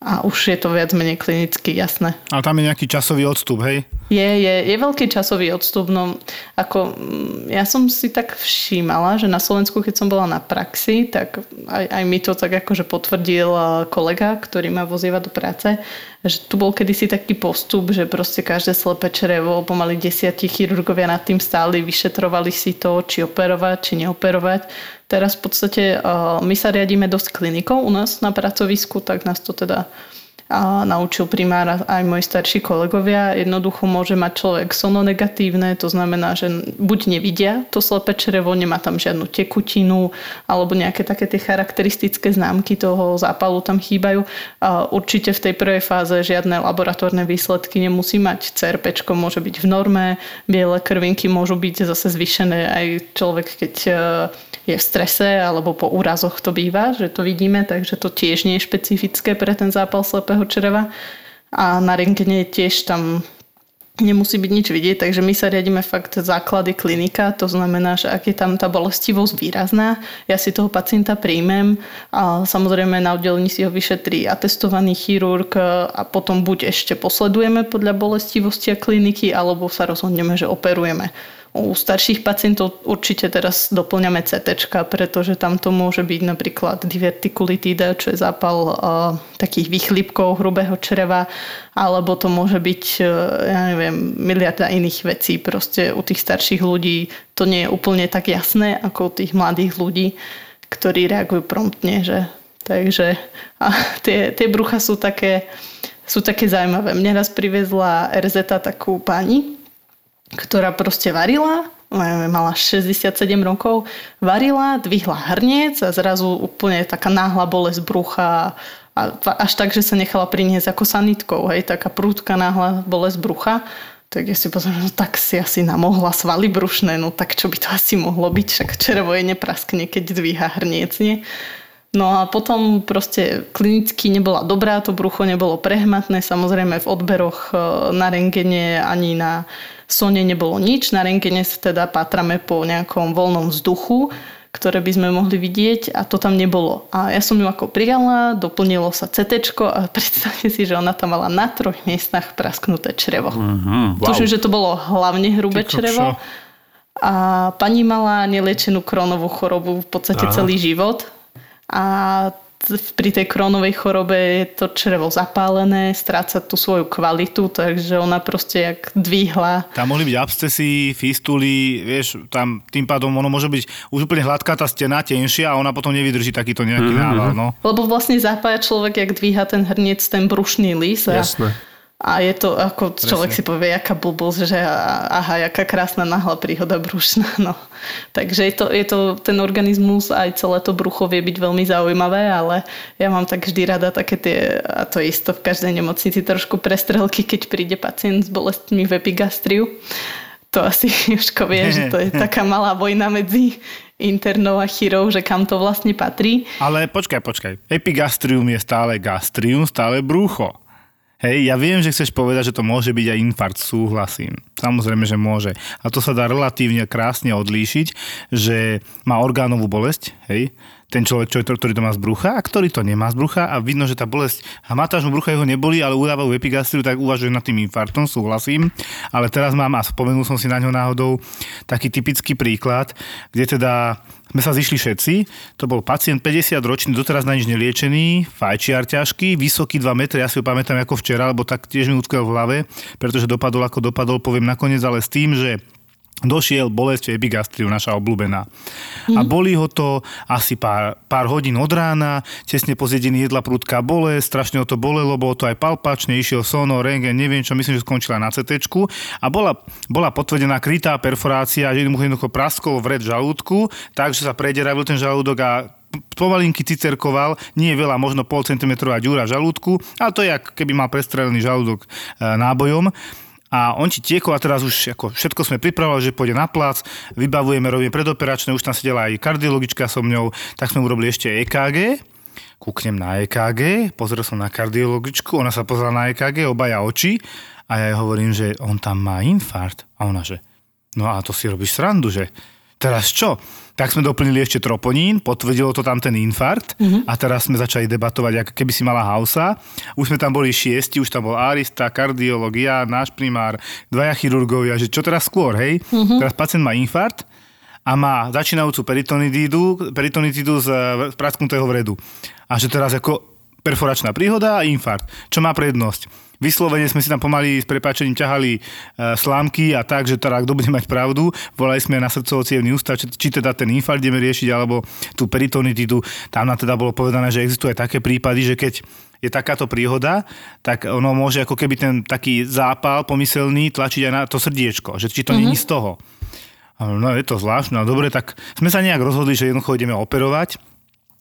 a už je to viac menej klinicky jasné. Ale tam je nejaký časový odstup, hej? Je, je, je veľký časový odstup. No, ako, mm, ja som si tak všímala, že na Slovensku, keď som bola na praxi, tak aj, aj mi to tak akože potvrdil eh, kolega, ktorý ma vozíva do práce, že tu bol kedysi taký postup, že proste každé slepé črevo, pomaly desiatí chirurgovia nad tým stáli, vyšetrovali si to, či operovať, či neoperovať. Teraz v podstate eh, my sa riadíme dosť klinikou u nás na pracovisku, tak nás to teda a naučil primár aj moji starší kolegovia. Jednoducho môže mať človek sononegatívne, to znamená, že buď nevidia to slepé črevo, nemá tam žiadnu tekutinu, alebo nejaké také tie charakteristické známky toho zápalu tam chýbajú. A určite v tej prvej fáze žiadne laboratórne výsledky nemusí mať. CRP môže byť v norme, biele krvinky môžu byť zase zvyšené aj človek, keď je v strese alebo po úrazoch to býva, že to vidíme, takže to tiež nie je špecifické pre ten zápal slepého čreva a na rentgene tiež tam nemusí byť nič vidieť, takže my sa riadíme fakt základy klinika, to znamená, že ak je tam tá bolestivosť výrazná, ja si toho pacienta príjmem a samozrejme na oddelení si ho vyšetrí atestovaný chirurg a potom buď ešte posledujeme podľa bolestivosti a kliniky, alebo sa rozhodneme, že operujeme. U starších pacientov určite teraz doplňame CT, pretože tam to môže byť napríklad divertikulitída, čo je zápal uh, takých výchlipkov hrubého čreva, alebo to môže byť, uh, ja neviem, miliarda iných vecí. Proste u tých starších ľudí to nie je úplne tak jasné, ako u tých mladých ľudí, ktorí reagujú promptne. Že? Takže a tie, tie brucha sú také, sú také zaujímavé. Mne raz priviezla RZ takú pani, ktorá proste varila, mala 67 rokov, varila, dvihla hrniec a zrazu úplne taká náhla bolesť brucha a až tak, že sa nechala priniesť ako sanitkou, hej, taká prúdka náhla bolesť brucha. Tak ja si pozriem, no tak si asi namohla svaly brušné, no tak čo by to asi mohlo byť, však červo je nepraskne, keď dvíha hrniec, nie? No a potom proste klinicky nebola dobrá, to brucho nebolo prehmatné, samozrejme v odberoch e, na rengene ani na Sone nebolo nič, na rengene sa teda pátrame po nejakom voľnom vzduchu, ktoré by sme mohli vidieť a to tam nebolo. A ja som ju ako prijala, doplnilo sa CT a predstavte si, že ona tam mala na troch miestach prasknuté črevo. Mm-hmm, wow. Tuším, že to bolo hlavne hrubé Tyko, črevo. A pani mala neliečenú kronovú chorobu v podstate Aha. celý život. A pri tej krónovej chorobe je to črevo zapálené, stráca tú svoju kvalitu, takže ona proste jak dvihla. Tam mohli byť abscesy, fistuly, vieš, tam tým pádom ono môže byť už úplne hladká tá stena, tenšia a ona potom nevydrží takýto nejaký mm-hmm. nával. No. Lebo vlastne zapája človek, jak dvíha ten hrniec, ten brušný lis. Jasné. A je to, ako človek Presne. si povie, aká blbosť, že aha, jaká krásna nahla príhoda brušná. No. Takže je to, je to, ten organizmus, aj celé to brucho vie byť veľmi zaujímavé, ale ja mám tak vždy rada také tie, a to isto v každej nemocnici, trošku prestrelky, keď príde pacient s bolestmi v epigastriu. To asi Jožko vie, že to je taká malá vojna medzi internou a chirou, že kam to vlastne patrí. Ale počkaj, počkaj. Epigastrium je stále gastrium, stále brucho. Hej, ja viem, že chceš povedať, že to môže byť aj infarkt, súhlasím. Samozrejme, že môže. A to sa dá relatívne krásne odlíšiť, že má orgánovú bolesť, hej, ten človek, čo, ktorý to má z brucha a ktorý to nemá z brucha a vidno, že tá bolesť hmatážmu brucha jeho neboli, ale udávajú epigastriu, tak uvažuje nad tým infartom, súhlasím. Ale teraz mám, a spomenul som si na ňo náhodou, taký typický príklad, kde teda sme sa zišli všetci. To bol pacient 50 ročný, doteraz na nič neliečený, fajčiar ťažký, vysoký 2 metre, ja si ho pamätám ako včera, lebo tak tiež mi utkvel v hlave, pretože dopadol ako dopadol, poviem nakoniec, ale s tým, že došiel bolesť epigastriu, naša obľúbená. Mm. A mhm. boli ho to asi pár, pár hodín od rána, tesne po zjedení jedla prúdka bolesť, strašne ho to bolelo, bolo to aj palpačne, išiel sono, rengen, neviem čo, myslím, že skončila na CT a bola, bola potvrdená krytá perforácia, že jednoducho praskol vred žalúdku, takže sa prederavil ten žalúdok a pomalinky cicerkoval, nie je veľa, možno pol centimetrová ďura v žalúdku, ale to je, keby mal prestrelený žalúdok e, nábojom a on ti tiekol a teraz už ako všetko sme pripravovali, že pôjde na plac, vybavujeme, robíme predoperačné, už tam sedela aj kardiologička so mňou, tak sme urobili ešte EKG, kúknem na EKG, pozrel som na kardiologičku, ona sa pozrela na EKG, obaja oči a ja jej hovorím, že on tam má infarkt. A ona, že no a to si robíš srandu, že teraz čo? Tak sme doplnili ešte troponín, potvrdilo to tam ten infarkt uh-huh. a teraz sme začali debatovať, ako keby si mala hausa. Už sme tam boli šiesti, už tam bol arista, kardiológia, náš primár, dvaja chirurgovia, že čo teraz skôr, hej? Uh-huh. Teraz pacient má infarkt a má začínajúcu peritonitidu z, z prasknutého vredu. A že teraz ako perforačná príhoda a infarkt. Čo má prednosť? Vyslovene sme si tam pomaly s prepáčením ťahali e, slámky a tak, že teda kto bude mať pravdu. Volali sme na srdcovo ústav, či, či teda ten infarkt ideme riešiť, alebo tú peritonitidu. Tam nám teda bolo povedané, že existujú aj také prípady, že keď je takáto príhoda, tak ono môže ako keby ten taký zápal pomyselný tlačiť aj na to srdiečko, že či to mm-hmm. je z toho. No je to zvláštne, no dobre, tak sme sa nejak rozhodli, že jednoducho ideme operovať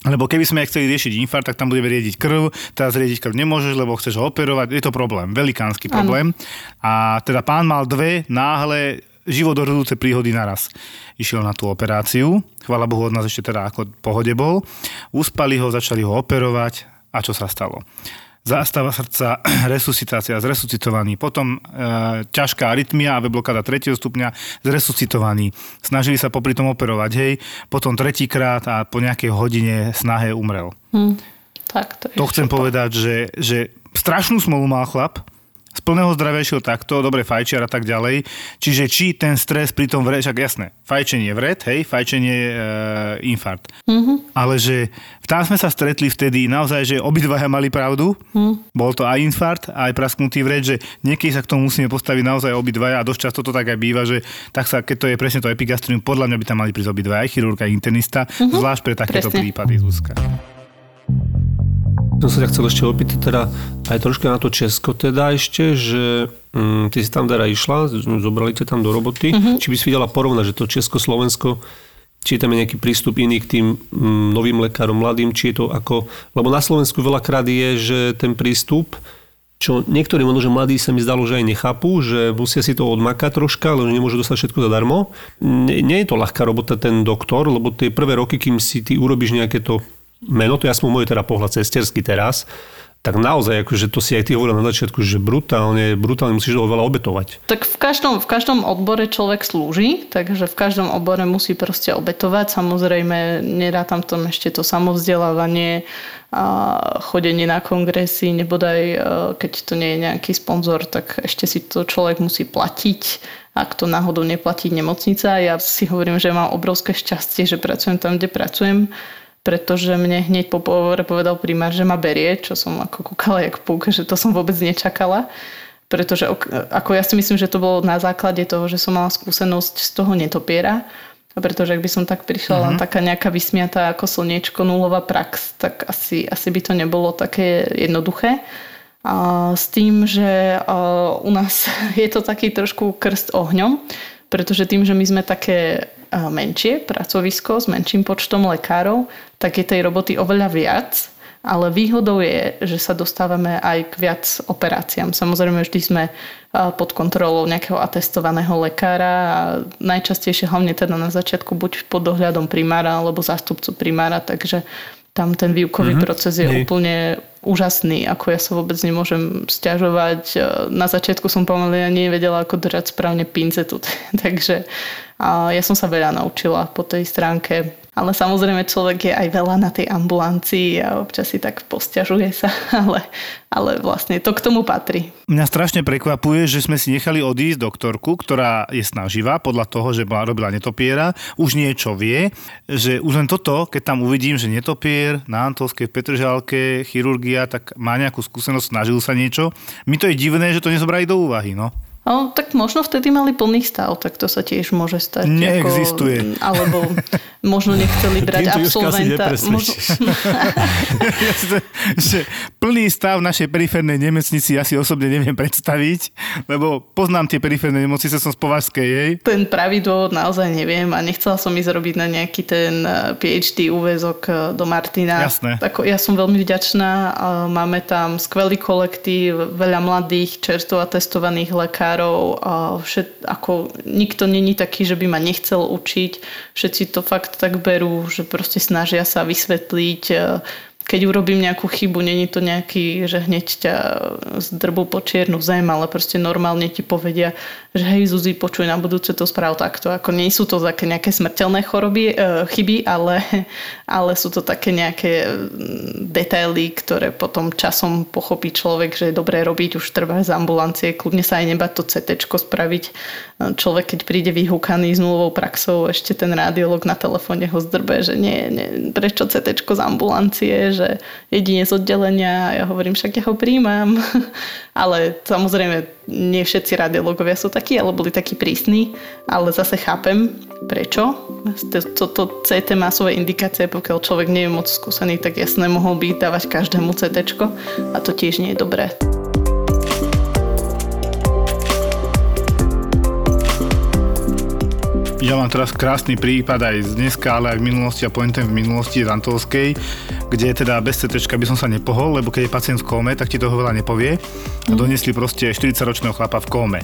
lebo keby sme chceli riešiť infarkt, tak tam budeme riediť krv, teraz riediť krv nemôžeš, lebo chceš ho operovať. Je to problém, velikánsky problém. Ano. A teda pán mal dve náhle životorodúce príhody naraz. Išiel na tú operáciu, chvála Bohu od nás ešte teda ako pohode bol. Uspali ho, začali ho operovať a čo sa stalo? Zástava srdca, resuscitácia, zresuscitovaný, potom e, ťažká arytmia a blokáda 3. stupňa, zresuscitovaný. Snažili sa popri tom operovať, hej, potom tretíkrát a po nejakej hodine snahe umrel. Hmm. Tak, to, to chcem povedať, že, že strašnú smolu mal chlap, z plného zdravia šiel takto, dobre fajčiar a tak ďalej. Čiže či ten stres pri tom vred, však jasné, fajčenie je vred, hej, fajčenie je e, infarkt. Mm-hmm. Ale že tam sme sa stretli vtedy naozaj, že obidvaja mali pravdu. Mm. Bol to aj infarkt, aj prasknutý vred, že niekedy sa k tomu musíme postaviť naozaj obidvaja a dosť často to tak aj býva, že tak sa, keď to je presne to epigastrium, podľa mňa by tam mali prísť obidvaja, aj chirurg, aj internista, mm-hmm. zvlášť pre takéto presne. prípady Zuzka. Som sa ťa chcel ešte opýtať teda aj troška na to Česko teda ešte, že mm, ty si tam teda išla, zobrali ťa tam do roboty. Mm-hmm. Či by si videla porovnať, že to Česko-Slovensko, či je tam nejaký prístup iný k tým mm, novým lekárom, mladým, či je to ako... Lebo na Slovensku veľakrát je, že ten prístup, čo niektorí možno, že mladí sa mi zdalo, že aj nechápu, že musia si to odmakať troška, ale nemôžu dostať všetko zadarmo. Nie, nie je to ľahká robota ten doktor, lebo tie prvé roky, kým si ty urobíš nejaké to meno, to ja som môj teda pohľad cesterský teraz, tak naozaj, akože to si aj ty hovoril na začiatku, že brutálne, brutálne musíš veľa obetovať. Tak v každom, v každom odbore človek slúži, takže v každom odbore musí proste obetovať. Samozrejme, nedá tam tom ešte to samovzdelávanie, a chodenie na kongresy, nebodaj e, keď to nie je nejaký sponzor, tak ešte si to človek musí platiť ak to náhodou neplatí nemocnica. Ja si hovorím, že mám obrovské šťastie, že pracujem tam, kde pracujem pretože mne hneď po pohovore povedal primár, že ma berie, čo som ako kúkala jak púk, že to som vôbec nečakala. Pretože ako ja si myslím, že to bolo na základe toho, že som mala skúsenosť z toho netopiera. Pretože ak by som tak prišla uh-huh. len taká nejaká vysmiatá ako slniečko, nulová prax, tak asi, asi by to nebolo také jednoduché. A s tým, že u nás je to taký trošku krst ohňom, pretože tým, že my sme také menšie pracovisko s menším počtom lekárov, tak je tej roboty oveľa viac. Ale výhodou je, že sa dostávame aj k viac operáciám. Samozrejme, vždy sme pod kontrolou nejakého atestovaného lekára a najčastejšie hlavne teda na začiatku buď pod dohľadom primára alebo zástupcu primára, takže tam ten výukový mm-hmm. proces je Hej. úplne úžasný, ako ja sa vôbec nemôžem stiažovať. Na začiatku som pomaly ani nevedela, ako držať správne pincetu, takže a ja som sa veľa naučila po tej stránke. Ale samozrejme človek je aj veľa na tej ambulancii a občas si tak posťažuje sa, ale, ale vlastne to k tomu patrí. Mňa strašne prekvapuje, že sme si nechali odísť doktorku, ktorá je snaživá podľa toho, že bola, robila netopiera, už niečo vie, že už len toto, keď tam uvidím, že netopier na Antolskej Petržalke, chirurgia, tak má nejakú skúsenosť, snažil sa niečo. Mi to je divné, že to nezobrali do úvahy, no. No, tak možno vtedy mali plný stav, tak to sa tiež môže stať. Neexistuje. Ako, alebo možno nechceli brať absolventa. Možno... že plný stav našej periférnej nemocnici ja si osobne neviem predstaviť, lebo poznám tie periférne nemocnice, som z Považskej jej. Ten pravý dôvod naozaj neviem a nechcela som ísť robiť na nejaký ten eh, PhD úvezok eh, do Martina. Jasné. Tako, ja som veľmi vďačná. Máme tam skvelý kolektív, veľa mladých, čerstvo testovaných lekárov lekárov, všet, ako nikto není taký, že by ma nechcel učiť. Všetci to fakt tak berú, že proste snažia sa vysvetliť. Keď urobím nejakú chybu, není to nejaký, že hneď ťa zdrbú po čiernu zem, ale proste normálne ti povedia, že hej Zuzi, počuj, na budúce to správ takto. Ako nie sú to také nejaké smrteľné choroby, e, chyby, ale, ale sú to také nejaké mm, detaily, ktoré potom časom pochopí človek, že je dobré robiť, už trvá z ambulancie, kľudne sa aj nebať to CT spraviť. Človek, keď príde vyhúkaný s nulovou praxou, ešte ten radiolog na telefóne ho zdrbe, že nie, nie prečo CT z ambulancie, že jedine z oddelenia. Ja hovorím, však ja ho príjmam. ale samozrejme, nie všetci radiologovia sú takí, ale boli takí prísni. Ale zase chápem, prečo. Toto CT má svoje indikácie, pokiaľ človek nie je moc skúsený, tak jasne mohol by dávať každému CT a to tiež nie je dobré. Ja mám teraz krásny prípad aj z dneska, ale aj v minulosti a pointem v minulosti z Antolskej, kde teda bez CT by som sa nepohol, lebo keď je pacient v kóme, tak ti toho veľa nepovie. A donesli proste 40-ročného chlapa v kóme.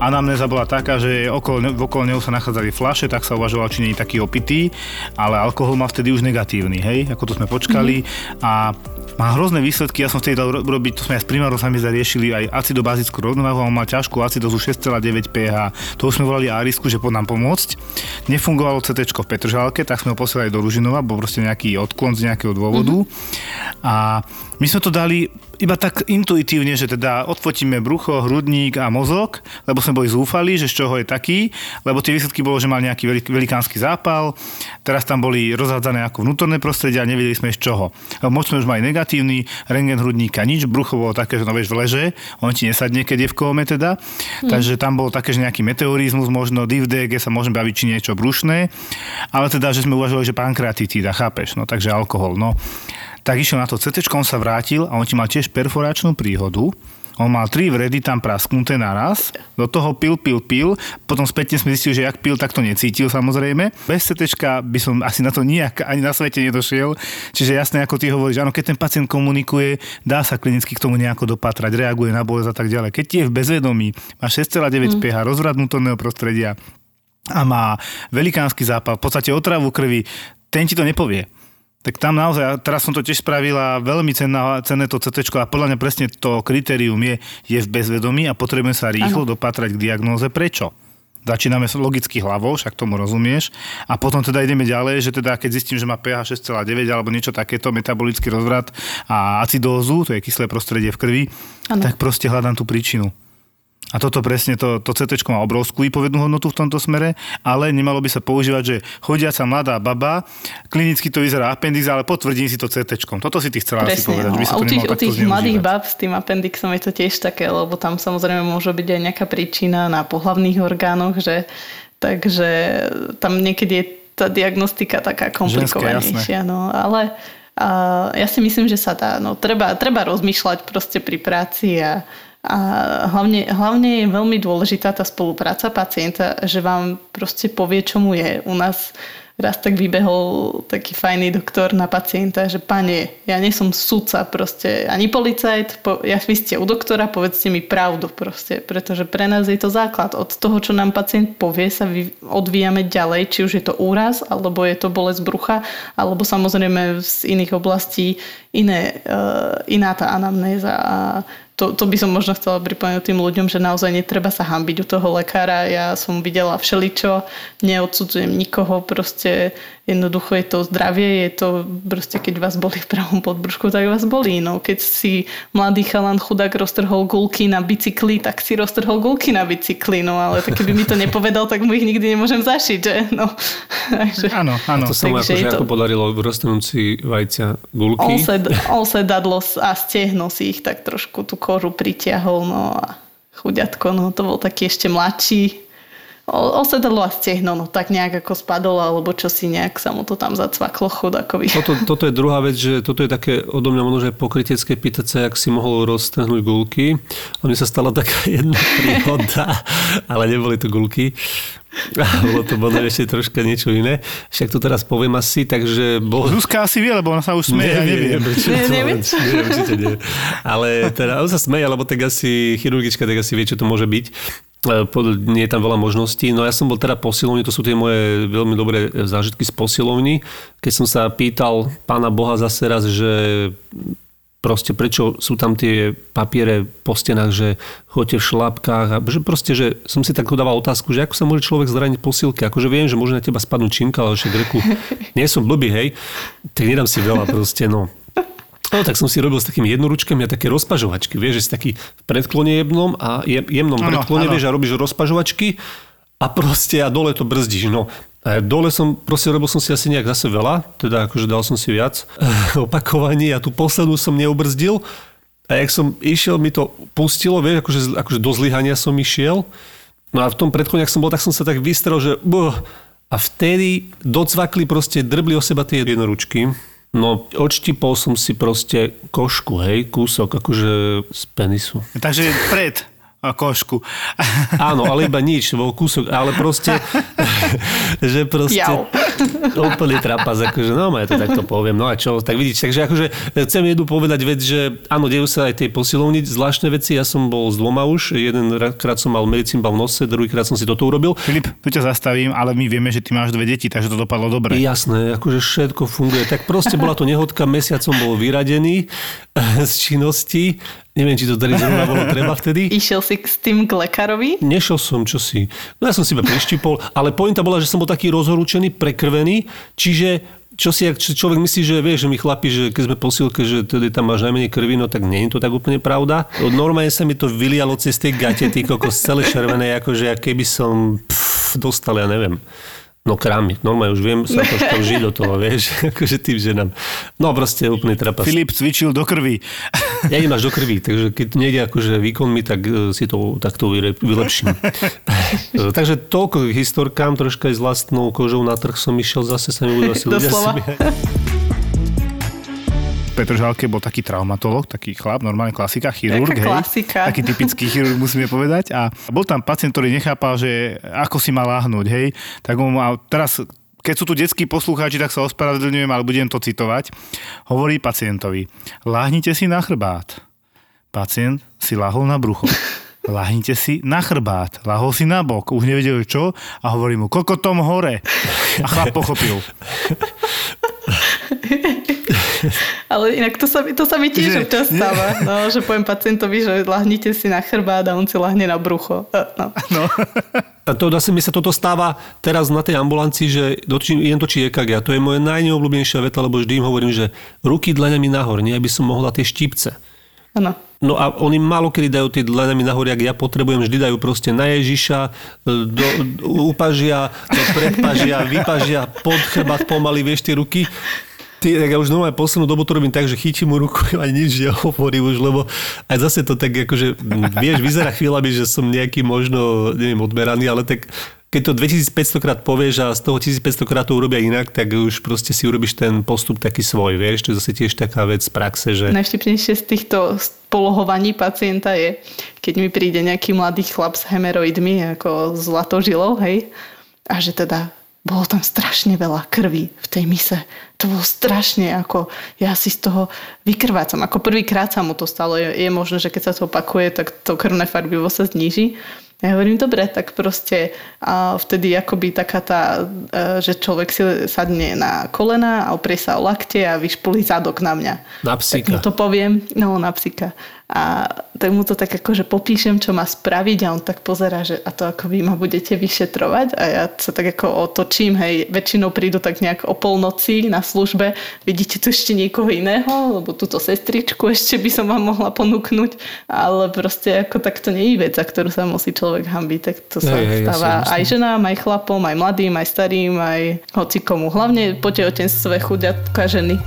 Anamnéza bola taká, že okolo, okolo neho sa nachádzali flaše, tak sa uvažoval, či nie je taký opitý, ale alkohol má vtedy už negatívny, hej, ako to sme počkali. Mm-hmm. A má hrozné výsledky, ja som vtedy dal robiť, to sme aj s primárom sami zariešili, aj acidobázickú rovnováhu, on mal ťažkú acidozu 6,9 pH, to už sme volali Arisku, že pod nám pomôcť. Nefungovalo CT v Petržálke, tak sme ho posielali do Ružinova, bol proste nejaký odklon z nejakého dôvodu. Mm-hmm. A my sme to dali iba tak intuitívne, že teda odfotíme brucho, hrudník a mozog, lebo sme boli zúfali, že z čoho je taký, lebo tie výsledky bolo, že mal nejaký velikánsky zápal, teraz tam boli rozhádzané ako vnútorné prostredia a nevedeli sme z čoho. Moc sme už mali negatívny, rengen hrudníka nič, brucho bolo také, že no vieš v leže, on ti nesadne, keď je v kóme teda, hmm. takže tam bolo také, že nejaký meteorizmus, možno div DG sa môžeme baviť, či niečo brušné, ale teda, že sme uvažovali, že pankreatitída, chápeš, no takže alkohol, no tak išiel na to CT, on sa vrátil a on ti mal tiež perforačnú príhodu. On mal tri vredy tam prasknuté naraz, do toho pil, pil, pil, potom spätne sme zistili, že jak pil, tak to necítil samozrejme. Bez CT by som asi na to nijak ani na svete nedošiel. Čiže jasné, ako ty hovoríš, áno, keď ten pacient komunikuje, dá sa klinicky k tomu nejako dopatrať, reaguje na bolesť a tak ďalej. Keď je v bezvedomí, má 6,9 mm. pH, rozvrat vnútorného prostredia a má velikánsky zápal, v podstate otravu krvi, ten ti to nepovie tak tam naozaj, teraz som to tiež spravila, veľmi cenná, cenné to CT a podľa mňa presne to kritérium je, je v bezvedomí a potrebujeme sa rýchlo ano. dopatrať k diagnóze. Prečo? Začíname logicky hlavou, však tomu rozumieš. A potom teda ideme ďalej, že teda keď zistím, že má pH 6,9 alebo niečo takéto, metabolický rozvrat a acidózu, to je kyslé prostredie v krvi, ano. tak proste hľadám tú príčinu. A toto presne, to, to CT má obrovskú výpovednú hodnotu v tomto smere, ale nemalo by sa používať, že chodiaca mladá baba, klinicky to vyzerá appendix, ale potvrdím si to CT. Toto si ty chcela presne, asi povedať. No. By sa to u tých, u tých mladých bab s tým appendixom je to tiež také, lebo tam samozrejme môže byť aj nejaká príčina na pohlavných orgánoch, že takže tam niekedy je tá diagnostika taká komplikovanejšia. No, ale a ja si myslím, že sa dá. No, treba, treba rozmýšľať proste pri práci a a hlavne, hlavne je veľmi dôležitá tá spolupráca pacienta, že vám proste povie, čo mu je. U nás raz tak vybehol taký fajný doktor na pacienta, že pane, ja nie som sudca proste, ani policajt, po, ja vy ste u doktora, povedzte mi pravdu proste, pretože pre nás je to základ. Od toho, čo nám pacient povie, sa vy, odvíjame ďalej, či už je to úraz, alebo je to bolesť brucha, alebo samozrejme z iných oblastí iné, uh, iná tá anamnéza a to, to by som možno chcela pripomenúť tým ľuďom, že naozaj netreba sa hambiť u toho lekára. Ja som videla všeličo, neodsudzujem nikoho, proste Jednoducho je to zdravie, je to proste, keď vás boli v pravom podbrušku, tak vás bolí. No, keď si mladý chalan chudák roztrhol gulky na bicykli, tak si roztrhol gulky na bicykli. No, ale tak keby mi to nepovedal, tak mu ich nikdy nemôžem zašiť, že? No, takže, áno, áno. A to sa mu akože to... ako podarilo roztrhnúť vajcia gulky. On sa dadlo a stehno si ich tak trošku tú kožu pritiahol, no a chuďatko, no to bol taký ešte mladší, osedalo a stehno, no tak nejak ako spadlo, alebo čo si nejak sa mu to tam zacvaklo chudakovi. Toto, toto je druhá vec, že toto je také odo mňa možno, že pokrytecké pýtať sa, jak si mohol roztrhnúť gulky. A mne sa stala taká jedna príhoda, ale neboli to gulky. Bolo to bolo ešte troška niečo iné. Však to teraz poviem asi, takže... Bol... Zuzka asi vie, lebo ona sa už smeje, ja neviem. neviem. Nie. Ale teda on sa smeje, lebo tak asi chirurgička tak asi vie, čo to môže byť. E, Nie je tam veľa možností. No ja som bol teda posilovni, to sú tie moje veľmi dobré zážitky z posilovni. Keď som sa pýtal pána Boha zase raz, že proste prečo sú tam tie papiere po stenách, že chodíte v šlapkách a že proste, že som si tak dával otázku, že ako sa môže človek zraniť posilke. Akože viem, že môže na teba spadnúť činka, ale však reku, nie som blbý, hej, tak nedám si veľa proste, no. No tak som si robil s takými jednoručkami a také rozpažovačky, vieš, že si taký v predklone jemnom a je- jemnom Áno, predklone, áno. vieš, a robíš rozpažovačky a proste a dole to brzdíš. No, a dole som, proste robil som si asi nejak zase veľa, teda akože dal som si viac opakovaní a tú poslednú som neubrzdil a jak som išiel, mi to pustilo, vieš, akože, akože do zlyhania som išiel. No a v tom predklone, ak som bol, tak som sa tak vystrel, že buh, a vtedy docvakli proste, drbli o seba tie jednoručky. No, odštipol som si proste košku, hej, kúsok, akože z penisu. Takže pred košku. Áno, ale iba nič, bol kúsok, ale proste, že proste Jau. úplný trapas, akože no, ja to takto poviem, no a čo, tak vidíte, takže akože chcem jednu povedať vec, že áno, dejú sa aj tej posilovni zvláštne veci, ja som bol s dvoma už, jeden krát som mal medicínbal v nose, druhýkrát som si toto urobil. Filip, tu ťa zastavím, ale my vieme, že ty máš dve deti, takže to dopadlo dobre. Jasné, akože všetko funguje. Tak proste bola to nehodka, mesiac som bol vyradený z činnosti. Neviem, či to tady zrovna bolo treba vtedy. Išiel si s tým k lekárovi? Nešiel som, čo si. No ja som si iba prištipol, ale pointa bola, že som bol taký rozhorúčený, prekrvený, čiže čo si ak človek myslí, že vie, že mi chlapi, že keď sme posilke, že tedy tam máš najmenej krvi, no tak nie je to tak úplne pravda. Normálne sa mi to vylialo cez tie gate, ty kokos celé červené, akože keby som pff, dostal, ja neviem. No krámy, normálne už viem sa trošku žiť do toho, vieš, akože tým ženám. No proste úplný trapas. Filip cvičil do krvi. Ja až do krvi, takže keď nejde akože výkonmi, tak e, si to takto vylepším. E, takže toľko k historkám, troška aj s vlastnou kožou na trh som išiel, zase sa mi budú asi ľudia Doslova. smiať. Petr Žalke bol taký traumatolog, taký chlap, normálne klasika, chirurg, hej. klasika. Taký typický chirurg, musíme povedať. A bol tam pacient, ktorý nechápal, že ako si má láhnuť, hej. Tak on mal, teraz keď sú tu detskí poslucháči, tak sa ospravedlňujem, ale budem to citovať. Hovorí pacientovi, láhnite si na chrbát. Pacient si lahol na brucho. Láhnite si na chrbát. Lahol si na bok. Už nevedel čo a hovorí mu, kokotom hore. A chlap pochopil. Ale inak to sa, mi- to sa mi tiež Že- občas stáva, no, že poviem pacientovi, že lahnite si na chrbát a on si lahne na brucho. E, No. A to zase mi sa toto stáva teraz na tej ambulancii, že dočím, idem točiť EKG a to je moje najneobľúbenejšia veta, lebo vždy im hovorím, že ruky dlaňami nahor, nie aby som mohla tie štípce. Áno. No a oni málo kedy dajú tie dlanami nahor, ak ja potrebujem, vždy dajú proste na Ježiša, e, do, do upažia, do predpažia, vypažia, pod chrbát pomaly, vieš, tie ruky. Ty, tak ja už normálne poslednú dobu to robím tak, že chytím mu ruku a nič nehovorím už, lebo aj zase to tak akože, vieš, vyzerá chvíľami, že som nejaký možno, neviem, odmeraný, ale tak keď to 2500 krát povieš a z toho 1500 krát to urobia inak, tak už proste si urobíš ten postup taký svoj, vieš, to je zase tiež taká vec z praxe, že... Najštipnejšie z týchto polohovaní pacienta je, keď mi príde nejaký mladý chlap s hemeroidmi, ako zlatožilou, hej, a že teda bolo tam strašne veľa krvi v tej mise. To bolo strašne, ako ja si z toho vykrvácam. Ako prvýkrát sa mu to stalo. Je, je možné, že keď sa to opakuje, tak to krvné farbivo sa zníži. Ja hovorím, dobre, tak proste a vtedy akoby taká tá, e, že človek si sadne na kolena a oprie sa o lakte a vyšpulí zadok na mňa. Na Tak mu psíka. to poviem, no na psika. A tak mu to tak akože popíšem, čo má spraviť a on tak pozera, že a to ako vy ma budete vyšetrovať? A ja sa tak ako otočím, hej, väčšinou prídu tak nejak o polnoci na službe, vidíte tu ešte niekoho iného, lebo túto sestričku ešte by som vám mohla ponúknuť, ale proste ako tak to nie je vec, za ktorú sa musí človek hambiť, tak to sa Hej, hej, stáva jasne, aj ženám, aj chlapom, aj mladým, aj starým, aj hocikomu. Hlavne po tehotenstve chuďatka ženy.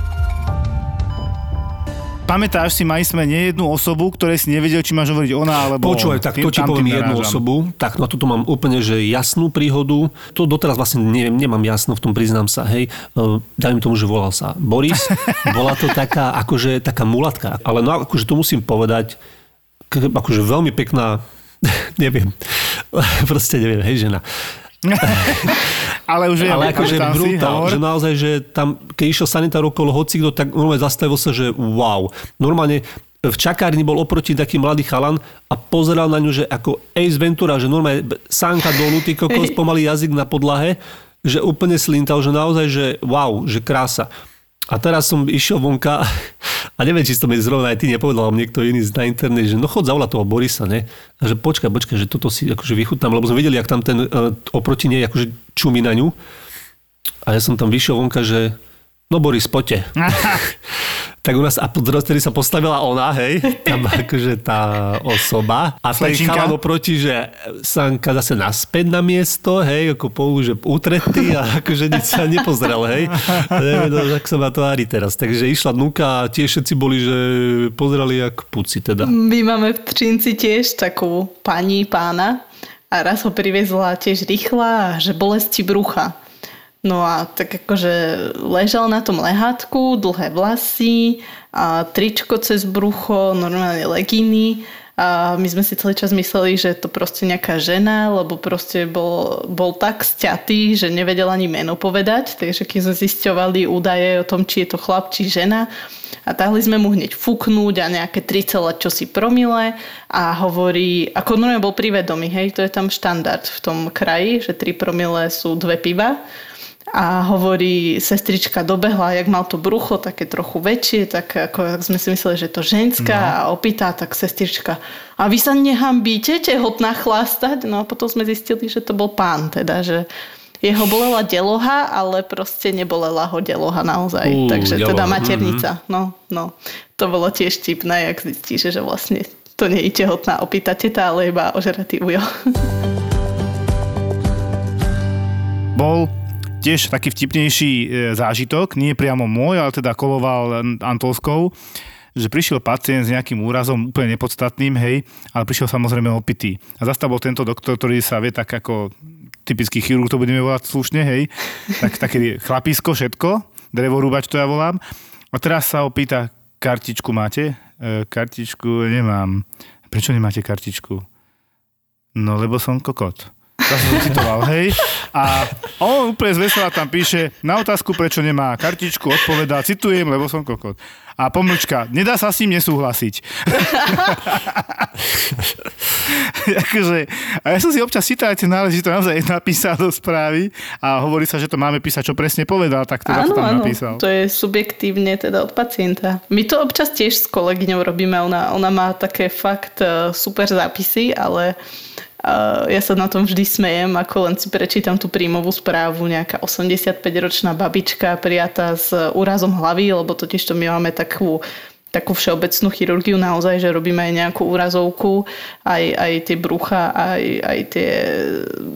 Pamätáš si, mali sme nejednú osobu, ktorej si nevedel, či máš hovoriť ona alebo Počúvaj, tak Tým- to ti poviem jednu narážam. osobu. Tak no tuto mám úplne, že jasnú príhodu. To doteraz vlastne neviem, nemám jasno v tom, priznám sa. Hej, E, dajme tomu, že volal sa Boris. Bola to taká, akože taká mulatka. Ale no akože to musím povedať, akože veľmi pekná, neviem, proste neviem, hej, žena. Ale už viem, Ale akože brutál, že naozaj, že tam, keď išiel sanitár okolo hocikto, tak normálne zastavil sa, že wow. Normálne v čakárni bol oproti taký mladý chalan a pozeral na ňu, že ako Ace Ventura, že normálne sánka dolu, ty kokos, pomaly jazyk na podlahe, že úplne slintal, že naozaj, že wow, že krása. A teraz som išiel vonka a neviem, či to mi zrovna aj ty nepovedal, alebo niekto iný na internete, že no chod zavolať toho Borisa, ne? A že počkaj, počkaj, že toto si akože vychutnám, lebo sme videli, jak tam ten uh, oproti nej akože čumí na ňu. A ja som tam vyšiel vonka, že no Boris, poďte. tak u nás, a vtedy sa postavila ona, hej, tam akože tá osoba. A ten chalan oproti, že Sanka zase naspäť na miesto, hej, ako pou, že utretý a akože nič sa nepozrel, hej. Neviem, no, jak sa ma tvári teraz. Takže išla dnuka a tie všetci boli, že pozerali jak puci teda. My máme v Třinci tiež takú pani, pána a raz ho priviezla tiež rýchla, že bolesti brucha. No a tak akože ležal na tom lehátku, dlhé vlasy, a tričko cez brucho, normálne legíny. A my sme si celý čas mysleli, že to proste nejaká žena, lebo proste bol, bol tak sťatý, že nevedel ani meno povedať. Takže keď sme zisťovali údaje o tom, či je to chlap, či žena, a tahli sme mu hneď fúknúť a nejaké 3, čo si promile a hovorí, ako normálne bol privedomý, hej, to je tam štandard v tom kraji, že 3 promile sú dve piva a hovorí, sestrička dobehla, jak mal to brucho také trochu väčšie, tak ako ak sme si mysleli, že to ženská no. a opýta, tak sestrička, a vy sa nehambíte tehotná chlastať? No a potom sme zistili, že to bol pán, teda, že jeho bolela deloha, ale proste nebolela ho deloha naozaj. Ú, Takže deloha, teda maternica. No, no. To bolo tiež tipné, jak zistíš, že vlastne to nie je tehotná opýta teta, ale iba ožratý ujo. Bol tiež taký vtipnejší e, zážitok, nie priamo môj, ale teda koloval Antolskou, že prišiel pacient s nejakým úrazom úplne nepodstatným, hej, ale prišiel samozrejme opitý. A zase bol tento doktor, ktorý sa vie tak ako typický chirurg, to budeme volať slušne, hej, tak také chlapisko, všetko, drevorúbač to ja volám. A teraz sa opýta, kartičku máte? E, kartičku nemám. Prečo nemáte kartičku? No, lebo som kokot. Som citoval, hej. A on úplne zvesela tam píše, na otázku, prečo nemá kartičku, odpovedá, citujem, lebo som kokot. A pomlčka, nedá sa s ním nesúhlasiť. akože, a ja som si občas čítal tie náleží, to naozaj napísal do správy a hovorí sa, že to máme písať, čo presne povedal, tak teda to tam áno, napísal. to je subjektívne teda od pacienta. My to občas tiež s kolegyňou robíme, ona, ona má také fakt eh, super zápisy, ale ja sa na tom vždy smejem, ako len si prečítam tú príjmovú správu, nejaká 85-ročná babička prijatá s úrazom hlavy, lebo totiž to my máme takú takú všeobecnú chirurgiu naozaj, že robíme aj nejakú úrazovku, aj, aj tie brucha, aj, aj tie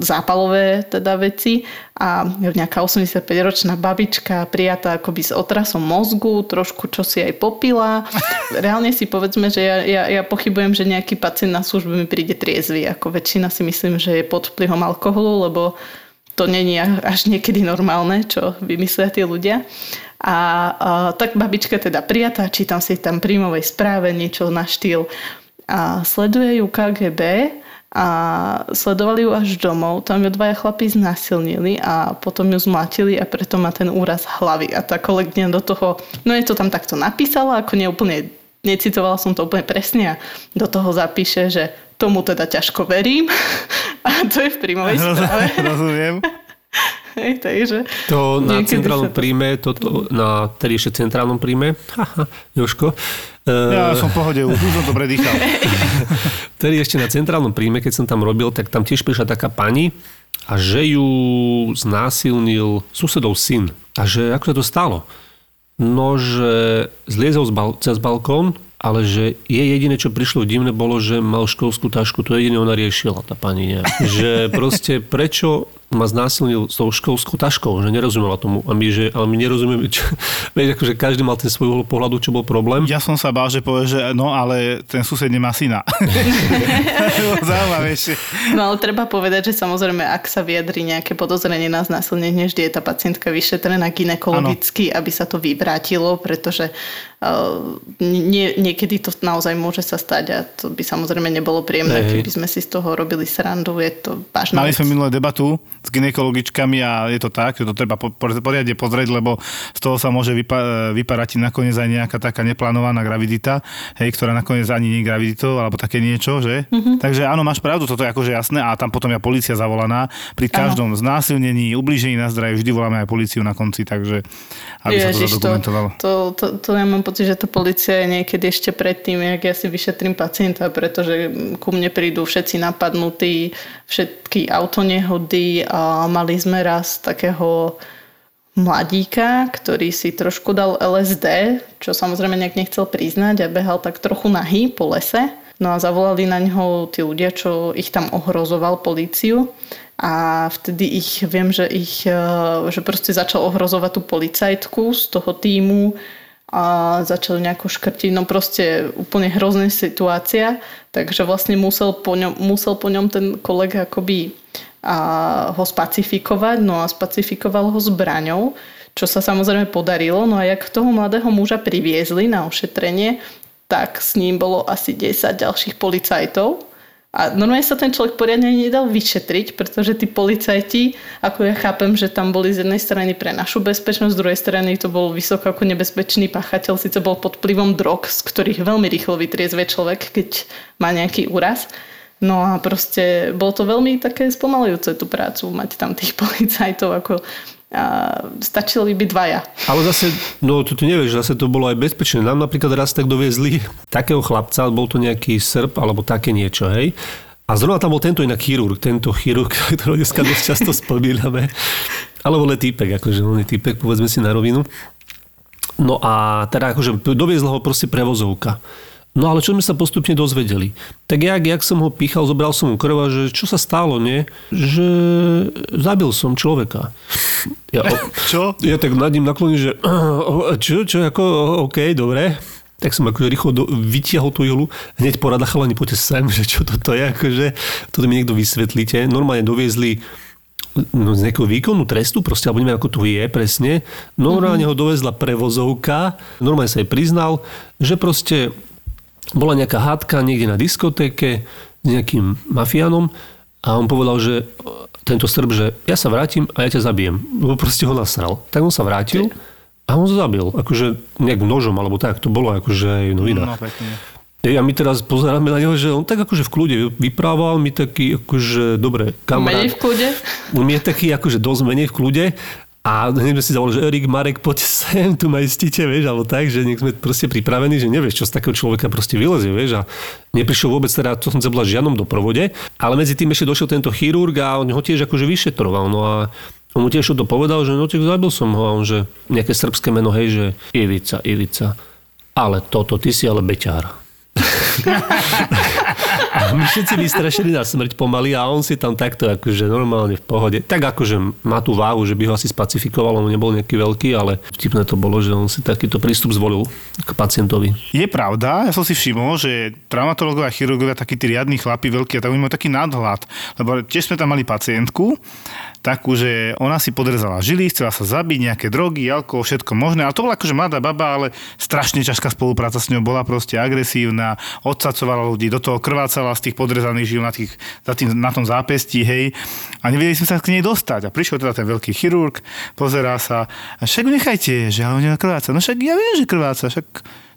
zápalové teda veci a nejaká 85-ročná babička prijatá akoby s otrasom mozgu, trošku čo si aj popila. Reálne si povedzme, že ja, ja, ja pochybujem, že nejaký pacient na službu mi príde triezvy, ako väčšina si myslím, že je pod vplyvom alkoholu, lebo to není až niekedy normálne, čo vymyslia tí ľudia. A, a tak babička teda prijatá, čítam si tam príjmovej správe niečo na štýl. A sleduje ju KGB a sledovali ju až domov. Tam ju dvaja chlapí znasilnili a potom ju zmlatili a preto má ten úraz hlavy. A tá kolegyňa do toho, no je to tam takto napísala, ako neúplne, necitovala som to úplne presne a do toho zapíše, že tomu teda ťažko verím. A to je v príjmovej správe. Rozumiem. Hej, takže To na centrálnom to- príjme, toto, na tedy ešte centrálnom príjme, haha, Joško, Ja Eh, som v pohode, už som to predýchal. Tedy ešte na centrálnom príjme, keď som tam robil, tak tam tiež prišla taká pani a že ju znásilnil susedov syn. A že ako sa to stalo? No, že zliezol z bal- cez balkón, ale že jej jediné, čo prišlo divné, bolo, že mal školskú tašku. To jediné ona riešila, tá pani nejak. Že proste prečo ma znásilnil s tou školskou taškou, že nerozumela tomu. A my, že, ale my nerozumieme, čo, vieš, akože každý mal ten svoj uhol pohľadu, čo bol problém. Ja som sa bál, že povie, že no, ale ten sused nemá syna. Zaujímavejšie. No ale treba povedať, že samozrejme, ak sa vyjadri nejaké podozrenie na znásilnenie, vždy je tá pacientka vyšetrená ginekologicky, aby sa to vyvrátilo, pretože uh, nie, niekedy to naozaj môže sa stať a to by samozrejme nebolo príjemné, keby sme si z toho robili srandu. Je to vážna Mali sme minulé debatu s ginekologičkami a je to tak, že to treba po- po- poriadne pozrieť, lebo z toho sa môže vypa- vyparať nakoniec aj nejaká taká neplánovaná gravidita, hej, ktorá nakoniec ani nie je graviditou, alebo také niečo, že? Mm-hmm. Takže áno, máš pravdu, toto je akože jasné a tam potom je policia zavolaná. Pri každom znásilnení, ublížení na zdravie vždy voláme aj policiu na konci, takže aby sa to Ježiš, to, zadokumentovalo. to, to, to ja mám pocit, že tá policia je niekedy ešte predtým, jak ja si vyšetrím pacienta, pretože ku mne prídu všetci napadnutí, všetky autonehody mali sme raz takého mladíka, ktorý si trošku dal LSD, čo samozrejme nejak nechcel priznať a behal tak trochu nahý po lese. No a zavolali na ňo tí ľudia, čo ich tam ohrozoval políciu. A vtedy ich, viem, že ich, e, že proste začal ohrozovať tú policajtku z toho týmu a začal nejako škrtiť, no proste úplne hrozná situácia, takže vlastne musel po ňom, musel po ňom ten kolega akoby a ho spacifikovať, no a spacifikoval ho zbraňou, čo sa samozrejme podarilo, no a jak toho mladého muža priviezli na ošetrenie, tak s ním bolo asi 10 ďalších policajtov. A normálne sa ten človek poriadne nedal vyšetriť, pretože tí policajti, ako ja chápem, že tam boli z jednej strany pre našu bezpečnosť, z druhej strany to bol vysoko ako nebezpečný páchateľ, síce bol pod vplyvom drog, z ktorých veľmi rýchlo vytriezve človek, keď má nejaký úraz. No a proste bolo to veľmi také spomalujúce tú prácu, mať tam tých policajtov ako a stačili by dvaja. Ale zase, no to ty nevieš, zase to bolo aj bezpečné. Nám napríklad raz tak doviezli takého chlapca, bol to nejaký Srb alebo také niečo, hej. A zrovna tam bol tento inak chirurg, tento chirurg, ktorého dneska dosť často spomíname. Alebo len týpek, akože on je týpek, povedzme si na rovinu. No a teda akože doviezla ho proste prevozovka. No ale čo sme sa postupne dozvedeli? Tak jak, jak som ho pýchal, zobral som mu krv a že čo sa stalo, nie? Že zabil som človeka. Ja, o, Čo? ja tak nad ním nakloním, že čo, čo, ako, OK, dobre. Tak som akože rýchlo do, vytiahol tú julu, hneď porada chalani, poďte sem, že čo toto je, akože, toto mi niekto vysvetlíte. Normálne doviezli no, z nejakého výkonu trestu, proste, alebo neviem, ako to je presne. Normálne ho dovezla prevozovka, normálne sa jej priznal, že proste bola nejaká hádka niekde na diskotéke s nejakým mafiánom a on povedal, že tento Srb, že ja sa vrátim a ja ťa zabijem. Lebo proste ho nasral. Tak on sa vrátil a on ho zabil. Akože nejak nožom alebo tak. To bolo akože aj v No, pekne. A my teraz pozeráme na neho, že on tak akože v kľude vyprával mi taký akože, dobre, kamarát. Menej v kľude. On je taký akože dosť menej v kľude a hneď sme si zavolali, že Erik, Marek, poď sem, tu ma istíte, vieš, alebo tak, že nech sme proste pripravení, že nevieš, čo z takého človeka proste vylezie, vieš, a neprišiel vôbec teda, to som bola žiadnom doprovode, ale medzi tým ešte došiel tento chirurg a on ho tiež akože vyšetroval, no a on mu tiež to povedal, že no tak zabil som ho a on, že nejaké srbské meno, hej, že Ivica, Ivica. Ale toto, ty si ale beťár. A my všetci vystrašení na smrť pomaly a on si tam takto akože normálne v pohode. Tak akože má tú váhu, že by ho asi spacifikoval, on nebol nejaký veľký, ale vtipné to bolo, že on si takýto prístup zvolil k pacientovi. Je pravda, ja som si všimol, že traumatológovia a chirurgovia, takí tí riadni chlapi veľkí, tak majú taký nadhľad. Lebo tiež sme tam mali pacientku, takú, že ona si podrezala žily, chcela sa zabiť, nejaké drogy, alkohol, všetko možné. Ale to bola akože mladá baba, ale strašne ťažká spolupráca s ňou bola proste agresívna, odsacovala ľudí, do toho krvácala z tých podrezaných žil na, tých, za tým, na tom zápestí, hej. A nevedeli sme sa k nej dostať. A prišiel teda ten veľký chirurg, pozerá sa, a však nechajte, že ale ona krváca. No však ja viem, že krváca, však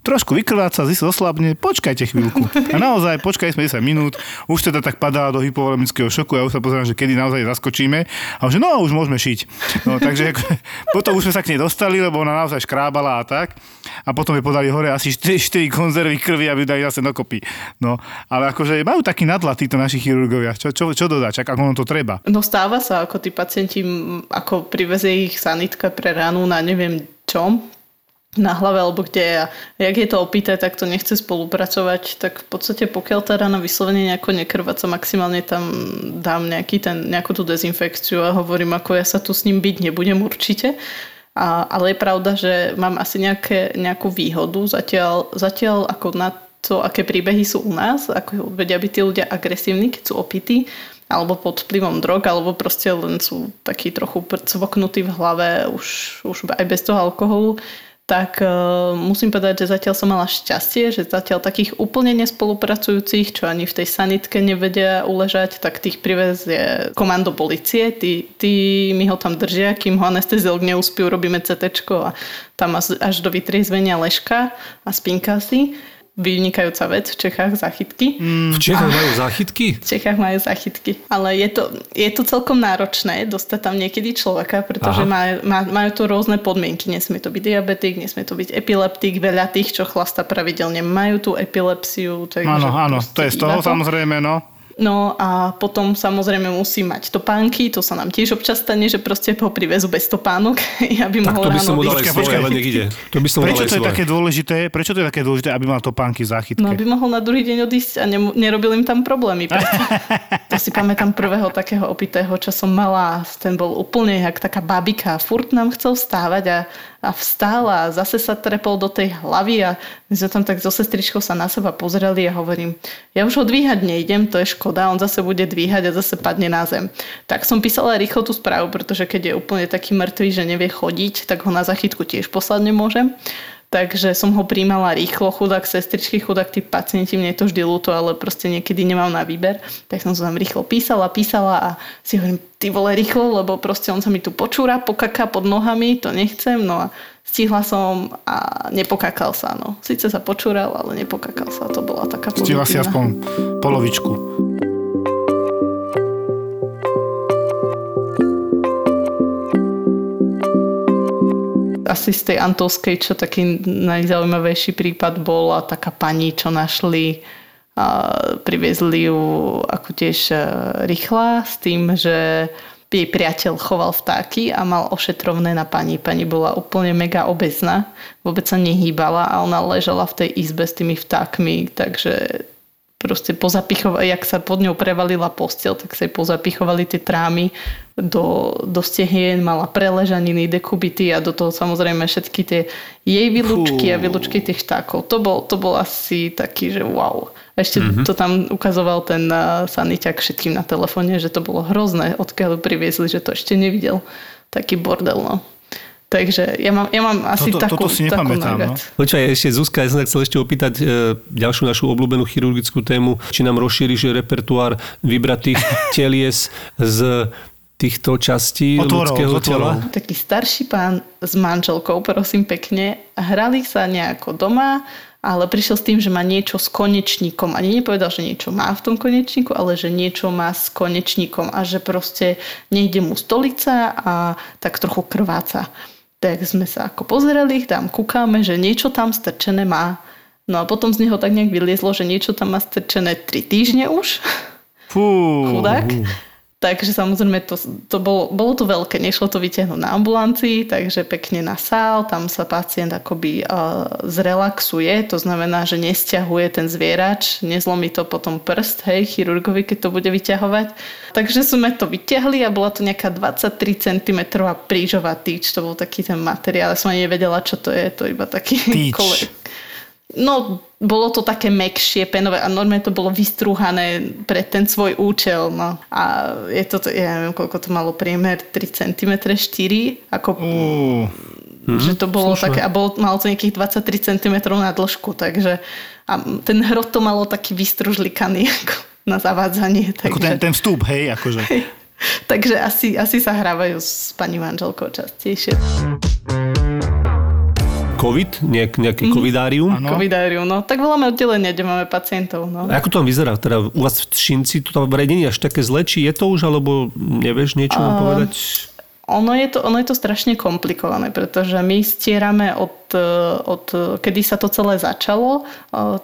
trošku vykrváca, zase oslabne, počkajte chvíľku. A naozaj, počkali sme 10 minút, už teda tak padala do hypovolemického šoku a už sa pozerám, že kedy naozaj zaskočíme. A už, no, už môžeme šiť. No, takže ako, potom už sme sa k nej dostali, lebo ona naozaj škrábala a tak. A potom jej podali hore asi 4, 4 konzervy krvi, aby dali zase dokopy. No, ale akože majú taký nadhľad títo naši chirurgovia. Čo, čo, čo dodať, čak, ako ono to treba. No stáva sa, ako tí pacienti, ako privezie ich sanitka pre ránu na neviem čom, na hlave alebo kde a jak je to opité, tak to nechce spolupracovať, tak v podstate pokiaľ tá rana vyslovene nejako nekrváca, maximálne tam dám nejaký ten, nejakú tú dezinfekciu a hovorím, ako ja sa tu s ním byť nebudem určite. A, ale je pravda, že mám asi nejaké, nejakú výhodu zatiaľ, zatiaľ ako na to, aké príbehy sú u nás, ako vedia byť tí ľudia agresívni, keď sú opití, alebo pod vplyvom drog, alebo proste len sú takí trochu cvoknutí v hlave už, už aj bez toho alkoholu tak uh, musím povedať, že zatiaľ som mala šťastie, že zatiaľ takých úplne nespolupracujúcich, čo ani v tej sanitke nevedia uležať, tak tých privezie komando policie. Tí, tí mi ho tam držia, kým ho anestezilk neúspí, robíme CT a tam až do vytriezvenia ležka a spinka si vynikajúca vec v Čechách záchytky. Mm, v Čechách majú záchytky? V Čechách majú záchytky. Ale je to, je to celkom náročné dostať tam niekedy človeka, pretože maj, maj, majú to rôzne podmienky. Nesmie to byť diabetik, nesmie to byť epileptik. Veľa tých, čo chlasta pravidelne, majú tú epilepsiu. Áno, áno, to je z toho to. samozrejme, no. No a potom samozrejme musí mať topánky, to sa nám tiež občas stane, že proste ho privezú bez topánok, aby tak mohol to by som mu dal aj svoje, ale ide. To by som prečo to je také dôležité, prečo to je také dôležité, aby mal topánky v záchytke? No aby mohol na druhý deň odísť a ne, nerobil im tam problémy. to si pamätám prvého takého opitého, čo som mala, ten bol úplne jak taká babika, furt nám chcel vstávať a a vstal a zase sa trepol do tej hlavy a my sme tam tak so sestričkou sa na seba pozreli a hovorím, ja už ho dvíhať nejdem, to je škoda, on zase bude dvíhať a zase padne na zem. Tak som písala rýchlo tú správu, pretože keď je úplne taký mŕtvý, že nevie chodiť, tak ho na zachytku tiež poslať nemôžem. Takže som ho príjmala rýchlo, chudák sestričky, chudák tí pacienti, mne je to vždy ľúto, ale proste niekedy nemám na výber. Tak som sa tam rýchlo písala, písala a si hovorím, ty vole rýchlo, lebo proste on sa mi tu počúra, pokaká pod nohami, to nechcem, no a stihla som a nepokakal sa, no. Sice sa počúral, ale nepokakal sa, to bola taká pozitívna. Stihla si aspoň polovičku. Asi z tej Antolskej, čo taký najzaujímavejší prípad bol a taká pani, čo našli a priviezli ju ako tiež e, rýchla s tým, že jej priateľ choval vtáky a mal ošetrovné na pani. Pani bola úplne mega obezná, vôbec sa nehýbala a ona ležala v tej izbe s tými vtákmi, takže proste pozapichovali, jak sa pod ňou prevalila postel, tak sa jej pozapichovali tie trámy do, do stehien, mala preležaniny, dekubity a do toho samozrejme všetky tie jej výlučky a výlučky tých štákov. To bol, to bol asi taký, že wow. Ešte mm-hmm. to tam ukazoval ten uh, saniťak všetkým na telefóne, že to bolo hrozné, odkiaľ priviezli, že to ešte nevidel. Taký bordel, no. Takže ja mám, ja mám asi toto, takú, toto si nepamätám, takú no. Počkaj, ešte Zuzka, ja som chcel ešte opýtať e, ďalšiu našu obľúbenú chirurgickú tému, či nám rozšíriš repertoár vybratých telies z týchto častí otvorov, ľudského tela? Taký starší pán s manželkou, prosím pekne, hrali sa nejako doma, ale prišiel s tým, že má niečo s konečníkom. Ani nepovedal, že niečo má v tom konečníku, ale že niečo má s konečníkom a že proste nejde mu stolica a tak trochu krváca tak sme sa ako pozerali, tam kúkame, že niečo tam strčené má. No a potom z neho tak nejak vyliezlo, že niečo tam má strčené 3 týždne už. Fú. Chudák. Takže samozrejme to, to bolo, bolo to veľké, nešlo to vytiahnuť na ambulancii, takže pekne na sál, tam sa pacient akoby uh, zrelaxuje, to znamená, že nestiahuje ten zvierač, nezlomí to potom prst, hej, chirurgovi, keď to bude vyťahovať. Takže sme to vyťahli a bola to nejaká 23 cm prížová týč, to bol taký ten materiál, ja som ani nevedela, čo to je, to iba taký kole, No, bolo to také mekšie, penové a normálne to bolo vystrúhané pre ten svoj účel. No. A je to, ja neviem, koľko to malo priemer, 3 cm, 4, ako... Uh. Že to bolo Slušné. také, a bolo, malo to nejakých 23 cm na dĺžku, takže a ten hrot to malo taký vystružlikaný ako na zavádzanie. Takže, ako ten, ten vstup, hej, akože. Hej. Takže asi, asi sa hrávajú s pani manželkou častejšie. COVID, nejak, nejaké mm. covidárium. Ano. Covidárium, no. Tak voláme oddelenie, kde máme pacientov. No. A ako to tam vyzerá? Teda u vás v Šinci to tam nie až také zle, či je to už, alebo nevieš niečo uh, povedať? Ono je, to, ono je to strašne komplikované, pretože my stierame od, od kedy sa to celé začalo,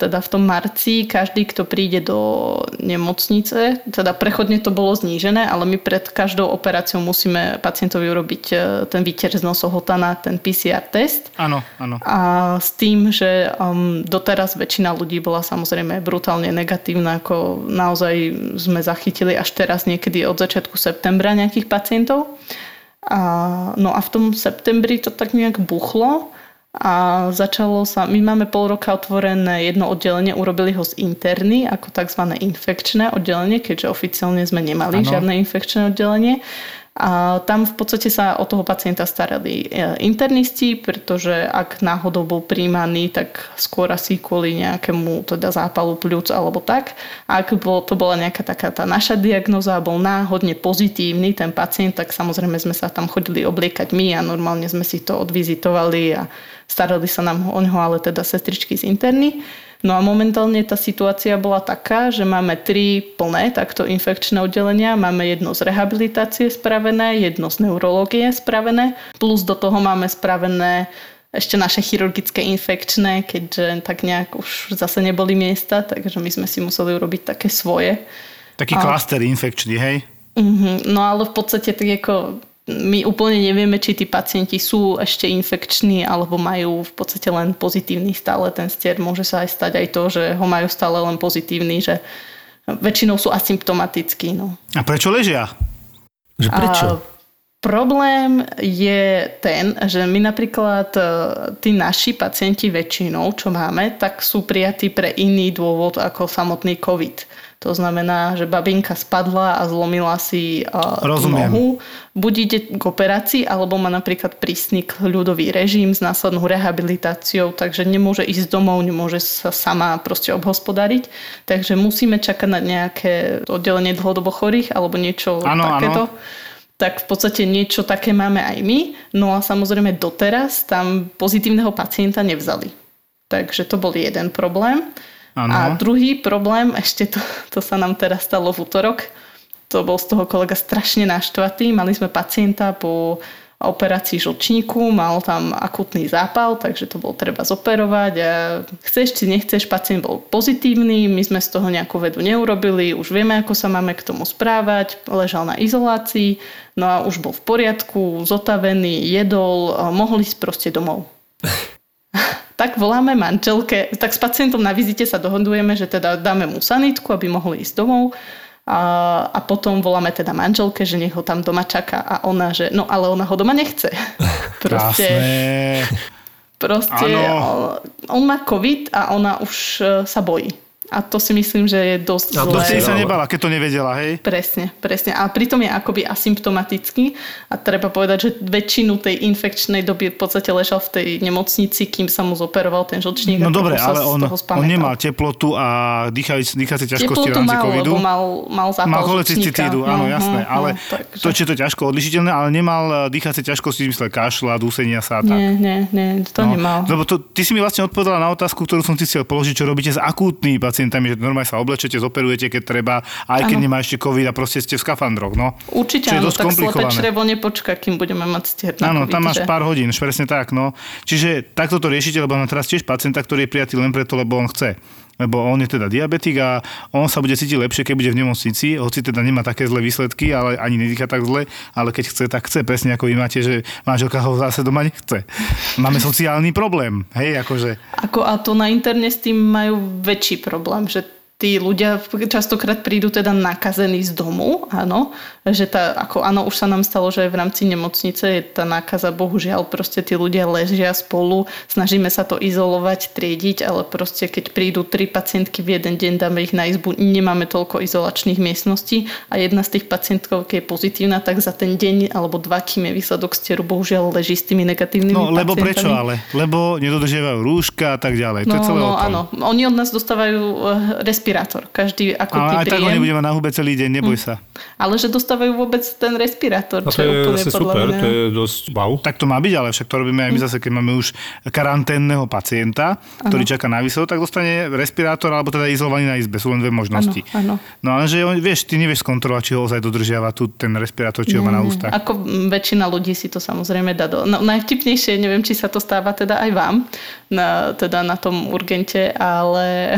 teda v tom marci, každý, kto príde do nemocnice, teda prechodne to bolo znížené, ale my pred každou operáciou musíme pacientovi urobiť e, ten výter z nosohotana, ten PCR test. Áno, áno. A s tým, že um, doteraz väčšina ľudí bola samozrejme brutálne negatívna, ako naozaj sme zachytili až teraz niekedy od začiatku septembra nejakých pacientov. A, no a v tom septembri to tak nejak buchlo a začalo sa, my máme pol roka otvorené jedno oddelenie, urobili ho z interny ako tzv. infekčné oddelenie, keďže oficiálne sme nemali ano. žiadne infekčné oddelenie. A tam v podstate sa o toho pacienta starali e, internisti, pretože ak náhodou bol príjmaný, tak skôr asi kvôli nejakému teda zápalu pľúc alebo tak. Ak bol, to bola nejaká taká tá naša diagnoza bol náhodne pozitívny ten pacient, tak samozrejme sme sa tam chodili obliekať my a normálne sme si to odvizitovali a starali sa nám o ňoho, ale teda sestričky z interny. No a momentálne tá situácia bola taká, že máme tri plné takto infekčné oddelenia. Máme jedno z rehabilitácie spravené, jedno z neurológie spravené, plus do toho máme spravené ešte naše chirurgické infekčné, keďže tak nejak už zase neboli miesta, takže my sme si museli urobiť také svoje. Taký klaster infekčný, hej? Uh-huh. No ale v podstate tak ako my úplne nevieme, či tí pacienti sú ešte infekční alebo majú v podstate len pozitívny stále ten stier. Môže sa aj stať aj to, že ho majú stále len pozitívny, že väčšinou sú asymptomatickí. No. A prečo ležia? Že prečo? A problém je ten, že my napríklad e, tí naši pacienti väčšinou, čo máme, tak sú prijatí pre iný dôvod ako samotný COVID. To znamená, že babinka spadla a zlomila si uh, nohu. Buď ide k operácii, alebo má napríklad prísny ľudový režim s následnou rehabilitáciou, takže nemôže ísť domov, nemôže sa sama proste obhospodariť. Takže musíme čakať na nejaké oddelenie dlhodobo chorých alebo niečo ano, takéto. Ano tak v podstate niečo také máme aj my. No a samozrejme doteraz tam pozitívneho pacienta nevzali. Takže to bol jeden problém. Ano. A druhý problém, ešte to, to sa nám teraz stalo v útorok, to bol z toho kolega strašne naštvatý. Mali sme pacienta po operácii žlčníku, mal tam akutný zápal, takže to bolo treba zoperovať a chceš či nechceš, pacient bol pozitívny, my sme z toho nejakú vedu neurobili, už vieme, ako sa máme k tomu správať, ležal na izolácii, no a už bol v poriadku, zotavený, jedol, mohol ísť proste domov. Tak voláme manželke, tak s pacientom na vizite sa dohodujeme, že teda dáme mu sanitku, aby mohol ísť domov a, a potom voláme teda manželke, že nech ho tam doma čaká a ona, že no ale ona ho doma nechce. proste, proste on, on má COVID a ona už e, sa bojí. A to si myslím, že je dosť a zlé. A sa nebala, keď to nevedela, hej? Presne, presne. A pritom je akoby asymptomatický a treba povedať, že väčšinu tej infekčnej doby v podstate ležal v tej nemocnici, kým sa mu zoperoval ten žlčník. No dobre, ale on, on nemal teplotu a dýchacie ťažkosti v rámci mal, covidu. mal, mal zápal Mal cholecystitídu, áno, no, jasné. No, ale no, to, či je to ťažko odlišiteľné, ale nemal dýchacie ťažkosti, v zmysle kašla, dúsenia sa a tak. Nie, nie, nie, to no, nemal. Lebo to, ty si mi vlastne odpovedala na otázku, ktorú som ti chcel položiť, čo robíte s akútnymi pacientami, že normálne sa oblečete, zoperujete, keď treba, aj keď ano. nemá ešte COVID a proste ste v skafandroch. No. Určite áno, tak slepé črevo nepočka, kým budeme mať stier Áno, tam máš že... pár hodín, presne tak. No. Čiže takto to riešite, lebo mám teraz tiež pacienta, ktorý je prijatý len preto, lebo on chce lebo on je teda diabetik a on sa bude cítiť lepšie, keď bude v nemocnici, hoci teda nemá také zlé výsledky, ale ani nedýcha tak zle, ale keď chce, tak chce, presne ako vy máte, že manželka ho zase doma nechce. Máme sociálny problém, hej, akože. Ako, a to na interne s tým majú väčší problém, že tí ľudia častokrát prídu teda nakazení z domu, áno, že tá, ako áno, už sa nám stalo, že v rámci nemocnice je tá nákaza, bohužiaľ, proste tí ľudia ležia spolu, snažíme sa to izolovať, triediť, ale proste keď prídu tri pacientky v jeden deň, dáme ich na izbu, nemáme toľko izolačných miestností a jedna z tých pacientkov, keď je pozitívna, tak za ten deň alebo dva, kým je výsledok stieru, bohužiaľ leží s tými negatívnymi No, lebo prečo ale? Lebo nedodržiavajú rúška a tak ďalej. To no, je celé no, áno. Oni od nás dostávajú eh, respirátor. Každý ako Ale aj tak oni budeme na hube celý deň, neboj hm. sa. Ale že dostávajú vôbec ten respirátor. A to je, je úplne super, mňa. to je dosť wow. Tak to má byť, ale však to robíme aj my zase, keď máme už karanténneho pacienta, ktorý ano. čaká na výsledok, tak dostane respirátor alebo teda izolovaný na izbe. Sú len dve možnosti. Ano, ano. No ale že vieš, ty nevieš skontrolovať, či ho ozaj dodržiava tu ten respirátor, či ho má na ústach. Ako väčšina ľudí si to samozrejme dá do... No, najvtipnejšie, neviem, či sa to stáva teda aj vám, na, teda na tom urgente, ale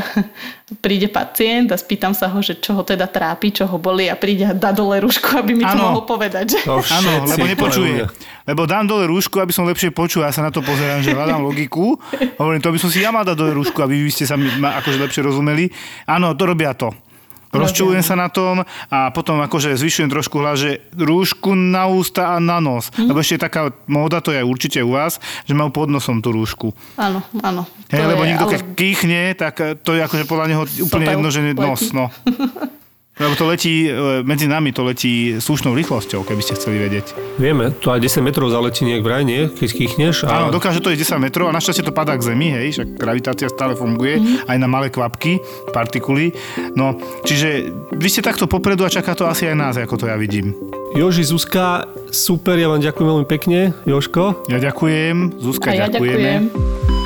príde pacient a spýtam sa ho, že čo ho teda trápi, čo ho boli a príde a dá dole rúšku, aby mi to ano. mohol povedať. Že... Áno, lebo nepočuje. Lebo dám dole rúšku, aby som lepšie počul. Ja sa na to pozerám, že hľadám logiku. Hovorím, to by som si ja mal dať dole rúšku, aby vy ste sa ma akože lepšie rozumeli. Áno, to robia to. Rozčulujem sa na tom a potom akože zvyšujem trošku hlas, že rúšku na ústa a na nos. Hm? Lebo ešte taká móda, to je určite u vás, že majú pod nosom tú rúšku. Áno, áno. Hej, lebo je, niekto ale... keď kýchne, tak to je akože podľa neho úplne jedno, že nos. No. Lebo to letí, e, medzi nami to letí slušnou rýchlosťou, keby ste chceli vedieť. Vieme, to aj 10 metrov zaletí nejak vraj, nie? Keď kýchneš. Áno, dokáže to ísť 10 metrov a našťastie to padá k zemi, hej, však gravitácia stále funguje, mm. aj na malé kvapky, partikuly. No, čiže vy ste takto popredu a čaká to asi aj nás, ako to ja vidím. Joži, Zuzka, super, ja vám ďakujem veľmi pekne. Joško? Ja ďakujem, Zuzka, A ja ďakujeme. ďakujem.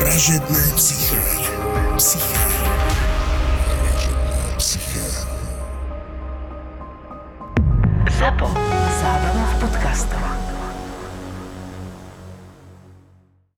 Вражедная психика. Психика. Вражедная психика. Запомни.